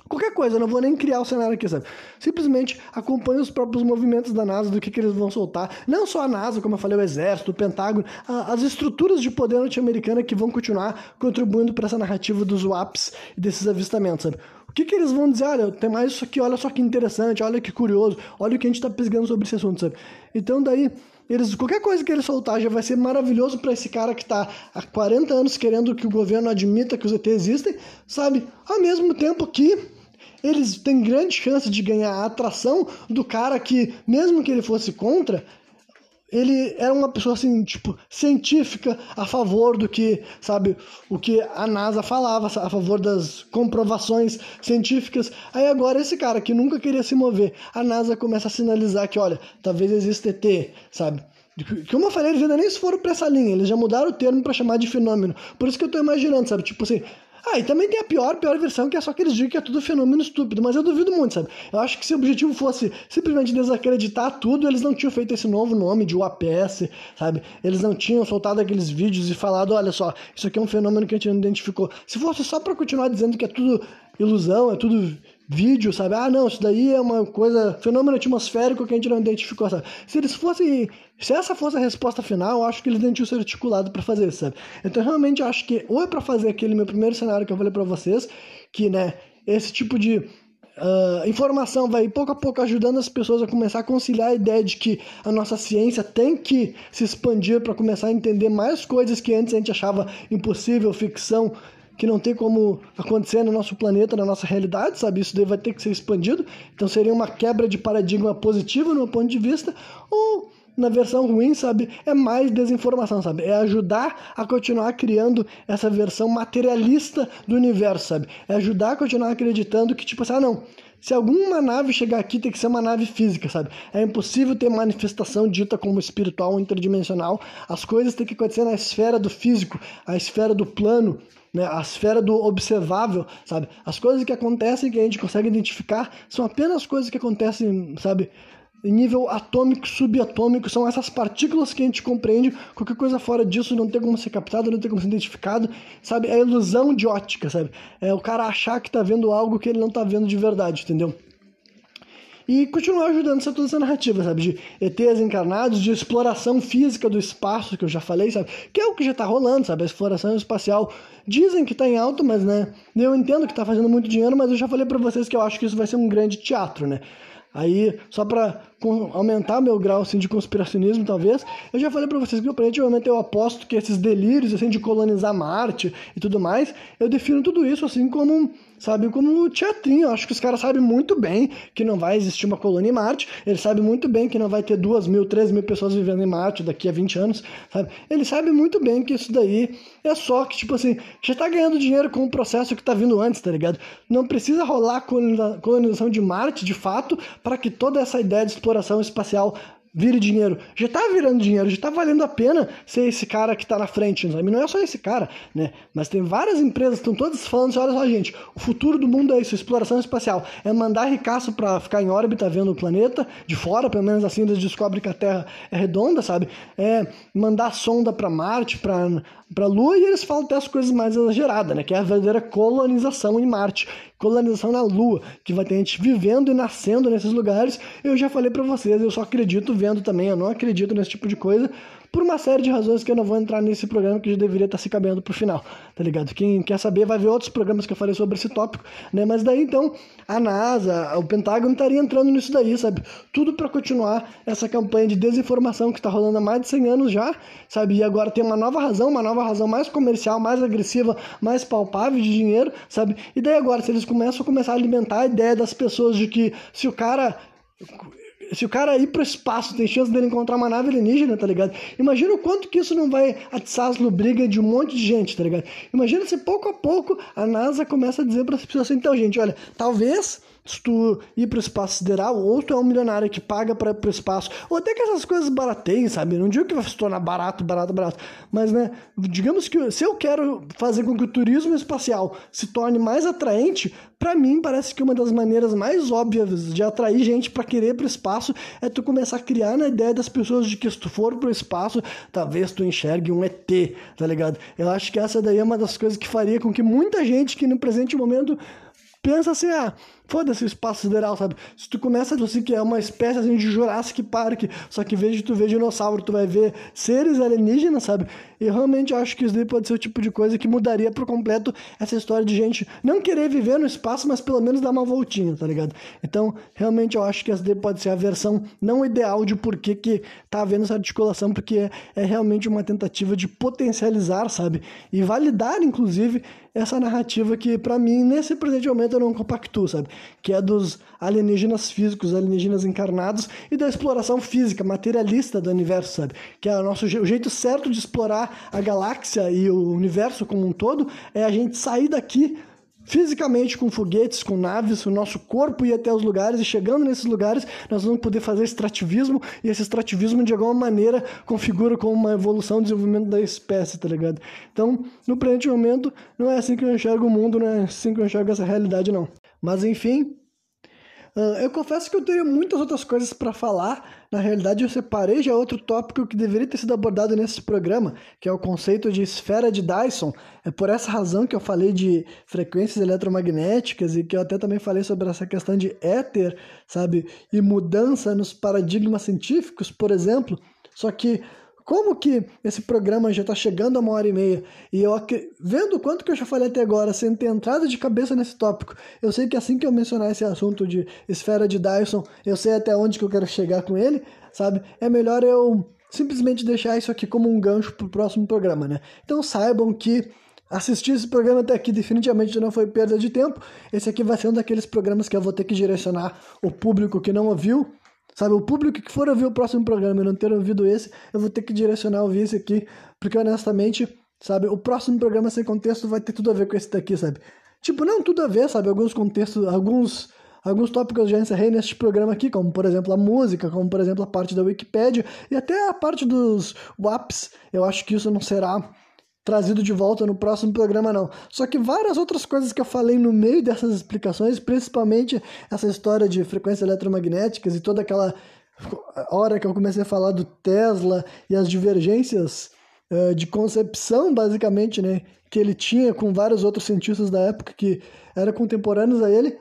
Qualquer coisa, não vou nem criar o cenário aqui, sabe? Simplesmente acompanhe os próprios movimentos da NASA, do que, que eles vão soltar. Não só a NASA, como eu falei, o Exército, o Pentágono, a, as estruturas de poder norte-americana que vão continuar contribuindo para essa narrativa dos WAPs e desses avistamentos, sabe? O que, que eles vão dizer? Olha, tem mais isso aqui, olha só que interessante, olha que curioso, olha o que a gente está pesquisando sobre esse assunto, sabe? Então, daí, eles, qualquer coisa que eles soltar já vai ser maravilhoso para esse cara que está há 40 anos querendo que o governo admita que os ET existem, sabe? Ao mesmo tempo que eles têm grande chance de ganhar a atração do cara que, mesmo que ele fosse contra, ele era uma pessoa assim, tipo, científica a favor do que, sabe, o que a NASA falava, a favor das comprovações científicas. Aí agora esse cara que nunca queria se mover, a NASA começa a sinalizar que, olha, talvez exista ET, sabe? Como eu falei, eles ainda nem foram pra essa linha, eles já mudaram o termo para chamar de fenômeno. Por isso que eu tô imaginando, sabe? Tipo assim, ah, e também tem a pior, pior versão, que é só que eles dizem que é tudo fenômeno estúpido, mas eu duvido muito, sabe? Eu acho que se o objetivo fosse simplesmente desacreditar tudo, eles não tinham feito esse novo nome de UAPS, sabe? Eles não tinham soltado aqueles vídeos e falado, olha só, isso aqui é um fenômeno que a gente não identificou. Se fosse só para continuar dizendo que é tudo ilusão, é tudo vídeo, sabe? Ah, não, isso daí é uma coisa, fenômeno atmosférico que a gente não identificou, sabe? Se eles fossem, se essa fosse a resposta final, eu acho que eles nem tinham sido articulados para fazer sabe? Então, realmente, acho que ou é para fazer aquele meu primeiro cenário que eu falei para vocês, que, né, esse tipo de uh, informação vai pouco a pouco ajudando as pessoas a começar a conciliar a ideia de que a nossa ciência tem que se expandir para começar a entender mais coisas que antes a gente achava impossível, ficção, que não tem como acontecer no nosso planeta, na nossa realidade, sabe? Isso daí vai ter que ser expandido. Então seria uma quebra de paradigma positiva no meu ponto de vista, ou na versão ruim, sabe? É mais desinformação, sabe? É ajudar a continuar criando essa versão materialista do universo, sabe? É ajudar a continuar acreditando que, tipo assim, ah, não. Se alguma nave chegar aqui, tem que ser uma nave física, sabe? É impossível ter manifestação dita como espiritual interdimensional. As coisas têm que acontecer na esfera do físico, a esfera do plano, né, a esfera do observável, sabe? As coisas que acontecem que a gente consegue identificar são apenas coisas que acontecem, sabe? Em nível atômico, subatômico, são essas partículas que a gente compreende. Qualquer coisa fora disso não tem como ser captado, não tem como ser identificado, sabe? É a ilusão de ótica, sabe? É o cara achar que tá vendo algo que ele não tá vendo de verdade, entendeu? E continuar ajudando essa toda essa narrativa, sabe? De ETs encarnados, de exploração física do espaço, que eu já falei, sabe? Que é o que já tá rolando, sabe? A exploração espacial dizem que tá em alto, mas, né? Eu entendo que tá fazendo muito dinheiro, mas eu já falei para vocês que eu acho que isso vai ser um grande teatro, né? Aí, só para aumentar meu grau assim, de conspiracionismo, talvez, eu já falei para vocês que aparentemente eu aposto que esses delírios assim, de colonizar Marte e tudo mais, eu defino tudo isso assim como sabe? Como teatrinho. Eu acho que os caras sabem muito bem que não vai existir uma colônia em Marte. Eles sabem muito bem que não vai ter duas mil, três mil pessoas vivendo em Marte daqui a 20 anos, sabe? Eles sabem muito bem que isso daí é só que, tipo assim, já tá ganhando dinheiro com o processo que tá vindo antes, tá ligado? Não precisa rolar colonização de Marte, de fato, para que toda essa ideia de exploração espacial vire dinheiro. Já tá virando dinheiro, já tá valendo a pena ser esse cara que tá na frente, sabe? Não é só esse cara, né? Mas tem várias empresas que estão todas falando assim, olha só, gente, o futuro do mundo é isso, exploração espacial. É mandar ricaço para ficar em órbita vendo o planeta, de fora, pelo menos assim eles descobrem que a Terra é redonda, sabe? É mandar sonda para Marte, para para a Lua e eles falam até as coisas mais exageradas, né? Que é a verdadeira colonização em Marte, colonização na Lua, que vai ter gente vivendo e nascendo nesses lugares. Eu já falei para vocês, eu só acredito vendo também, eu não acredito nesse tipo de coisa, por uma série de razões que eu não vou entrar nesse programa que já deveria estar se cabendo pro final, tá ligado? Quem quer saber vai ver outros programas que eu falei sobre esse tópico, né? Mas daí então a NASA, o Pentágono estaria entrando nisso daí, sabe? Tudo para continuar essa campanha de desinformação que está rolando há mais de 100 anos já, sabe? E agora tem uma nova razão, uma nova razão mais comercial, mais agressiva, mais palpável de dinheiro, sabe? E daí agora, se eles começam a começar a alimentar a ideia das pessoas de que se o cara se o cara ir pro espaço, tem chance dele encontrar uma nave alienígena, tá ligado? Imagina o quanto que isso não vai atiçar as lubrigas de um monte de gente, tá ligado? Imagina se pouco a pouco a NASA começa a dizer para as pessoas assim, então, gente, olha, talvez se tu ir para o espaço sideral, ou tu é um milionário que paga para ir para o espaço, ou até que essas coisas barateiem, sabe? Não digo que vai se tornar barato, barato, barato, mas, né, digamos que se eu quero fazer com que o turismo espacial se torne mais atraente, para mim parece que uma das maneiras mais óbvias de atrair gente para querer para o espaço é tu começar a criar na ideia das pessoas de que se tu for para o espaço, talvez tu enxergue um ET, tá ligado? Eu acho que essa daí é uma das coisas que faria com que muita gente que no presente momento pensa assim, ah, foda-se o espaço sideral, sabe? Se tu começa assim que é uma espécie assim, de Jurassic Park, só que em vez de tu ver dinossauro, tu vai ver seres alienígenas, sabe? E realmente acho que isso daí pode ser o tipo de coisa que mudaria por completo essa história de gente não querer viver no espaço, mas pelo menos dar uma voltinha, tá ligado? Então, realmente eu acho que essa daí pode ser a versão não ideal de por que, que tá havendo essa articulação, porque é, é realmente uma tentativa de potencializar, sabe? E validar, inclusive, essa narrativa que, para mim, nesse presente momento eu não compactuo, sabe? Que é dos alienígenas físicos, alienígenas encarnados e da exploração física, materialista do universo, sabe? Que é o nosso o jeito certo de explorar a galáxia e o universo como um todo é a gente sair daqui fisicamente com foguetes, com naves, o nosso corpo ir até os lugares e chegando nesses lugares nós vamos poder fazer extrativismo e esse extrativismo de alguma maneira configura como uma evolução, desenvolvimento da espécie, tá ligado? Então, no presente momento, não é assim que eu enxergo o mundo, não é assim que eu enxergo essa realidade, não. Mas enfim, ah, eu confesso que eu teria muitas outras coisas para falar. Na realidade, eu separei já outro tópico que deveria ter sido abordado nesse programa, que é o conceito de esfera de Dyson. É por essa razão que eu falei de frequências eletromagnéticas e que eu até também falei sobre essa questão de éter, sabe? E mudança nos paradigmas científicos, por exemplo. Só que como que esse programa já está chegando a uma hora e meia e eu vendo quanto que eu já falei até agora, sem ter entrado de cabeça nesse tópico, eu sei que assim que eu mencionar esse assunto de esfera de Dyson, eu sei até onde que eu quero chegar com ele, sabe? É melhor eu simplesmente deixar isso aqui como um gancho para o próximo programa, né? Então saibam que assistir esse programa até aqui definitivamente não foi perda de tempo. Esse aqui vai ser um daqueles programas que eu vou ter que direcionar o público que não ouviu Sabe, o público que for ouvir o próximo programa e não ter ouvido esse, eu vou ter que direcionar ouvir esse aqui, porque honestamente, sabe, o próximo programa sem contexto vai ter tudo a ver com esse daqui, sabe? Tipo, não tudo a ver, sabe? Alguns contextos, alguns alguns tópicos eu já encerrei neste programa aqui, como por exemplo a música, como por exemplo a parte da Wikipedia e até a parte dos WAPs. Eu acho que isso não será trazido de volta no próximo programa, não. Só que várias outras coisas que eu falei no meio dessas explicações, principalmente essa história de frequências eletromagnéticas e toda aquela hora que eu comecei a falar do Tesla e as divergências uh, de concepção, basicamente, né, que ele tinha com vários outros cientistas da época que eram contemporâneos a ele.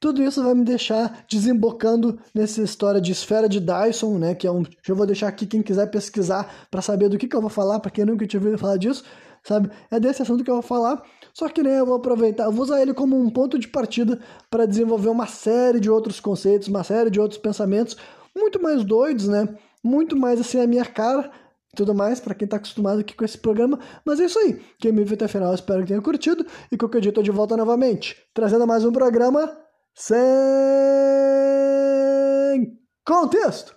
Tudo isso vai me deixar desembocando nessa história de esfera de Dyson, né? Que é um. Já vou deixar aqui quem quiser pesquisar para saber do que, que eu vou falar, para quem nunca tinha ouvido falar disso sabe? É desse assunto que eu vou falar. Só que né, eu vou aproveitar, eu vou usar ele como um ponto de partida para desenvolver uma série de outros conceitos, uma série de outros pensamentos muito mais doidos, né? Muito mais assim a minha cara tudo mais, para quem tá acostumado aqui com esse programa. Mas é isso aí. Quem me viu até o final, espero que tenha curtido. E qualquer dia eu tô de volta novamente, trazendo mais um programa sem contexto.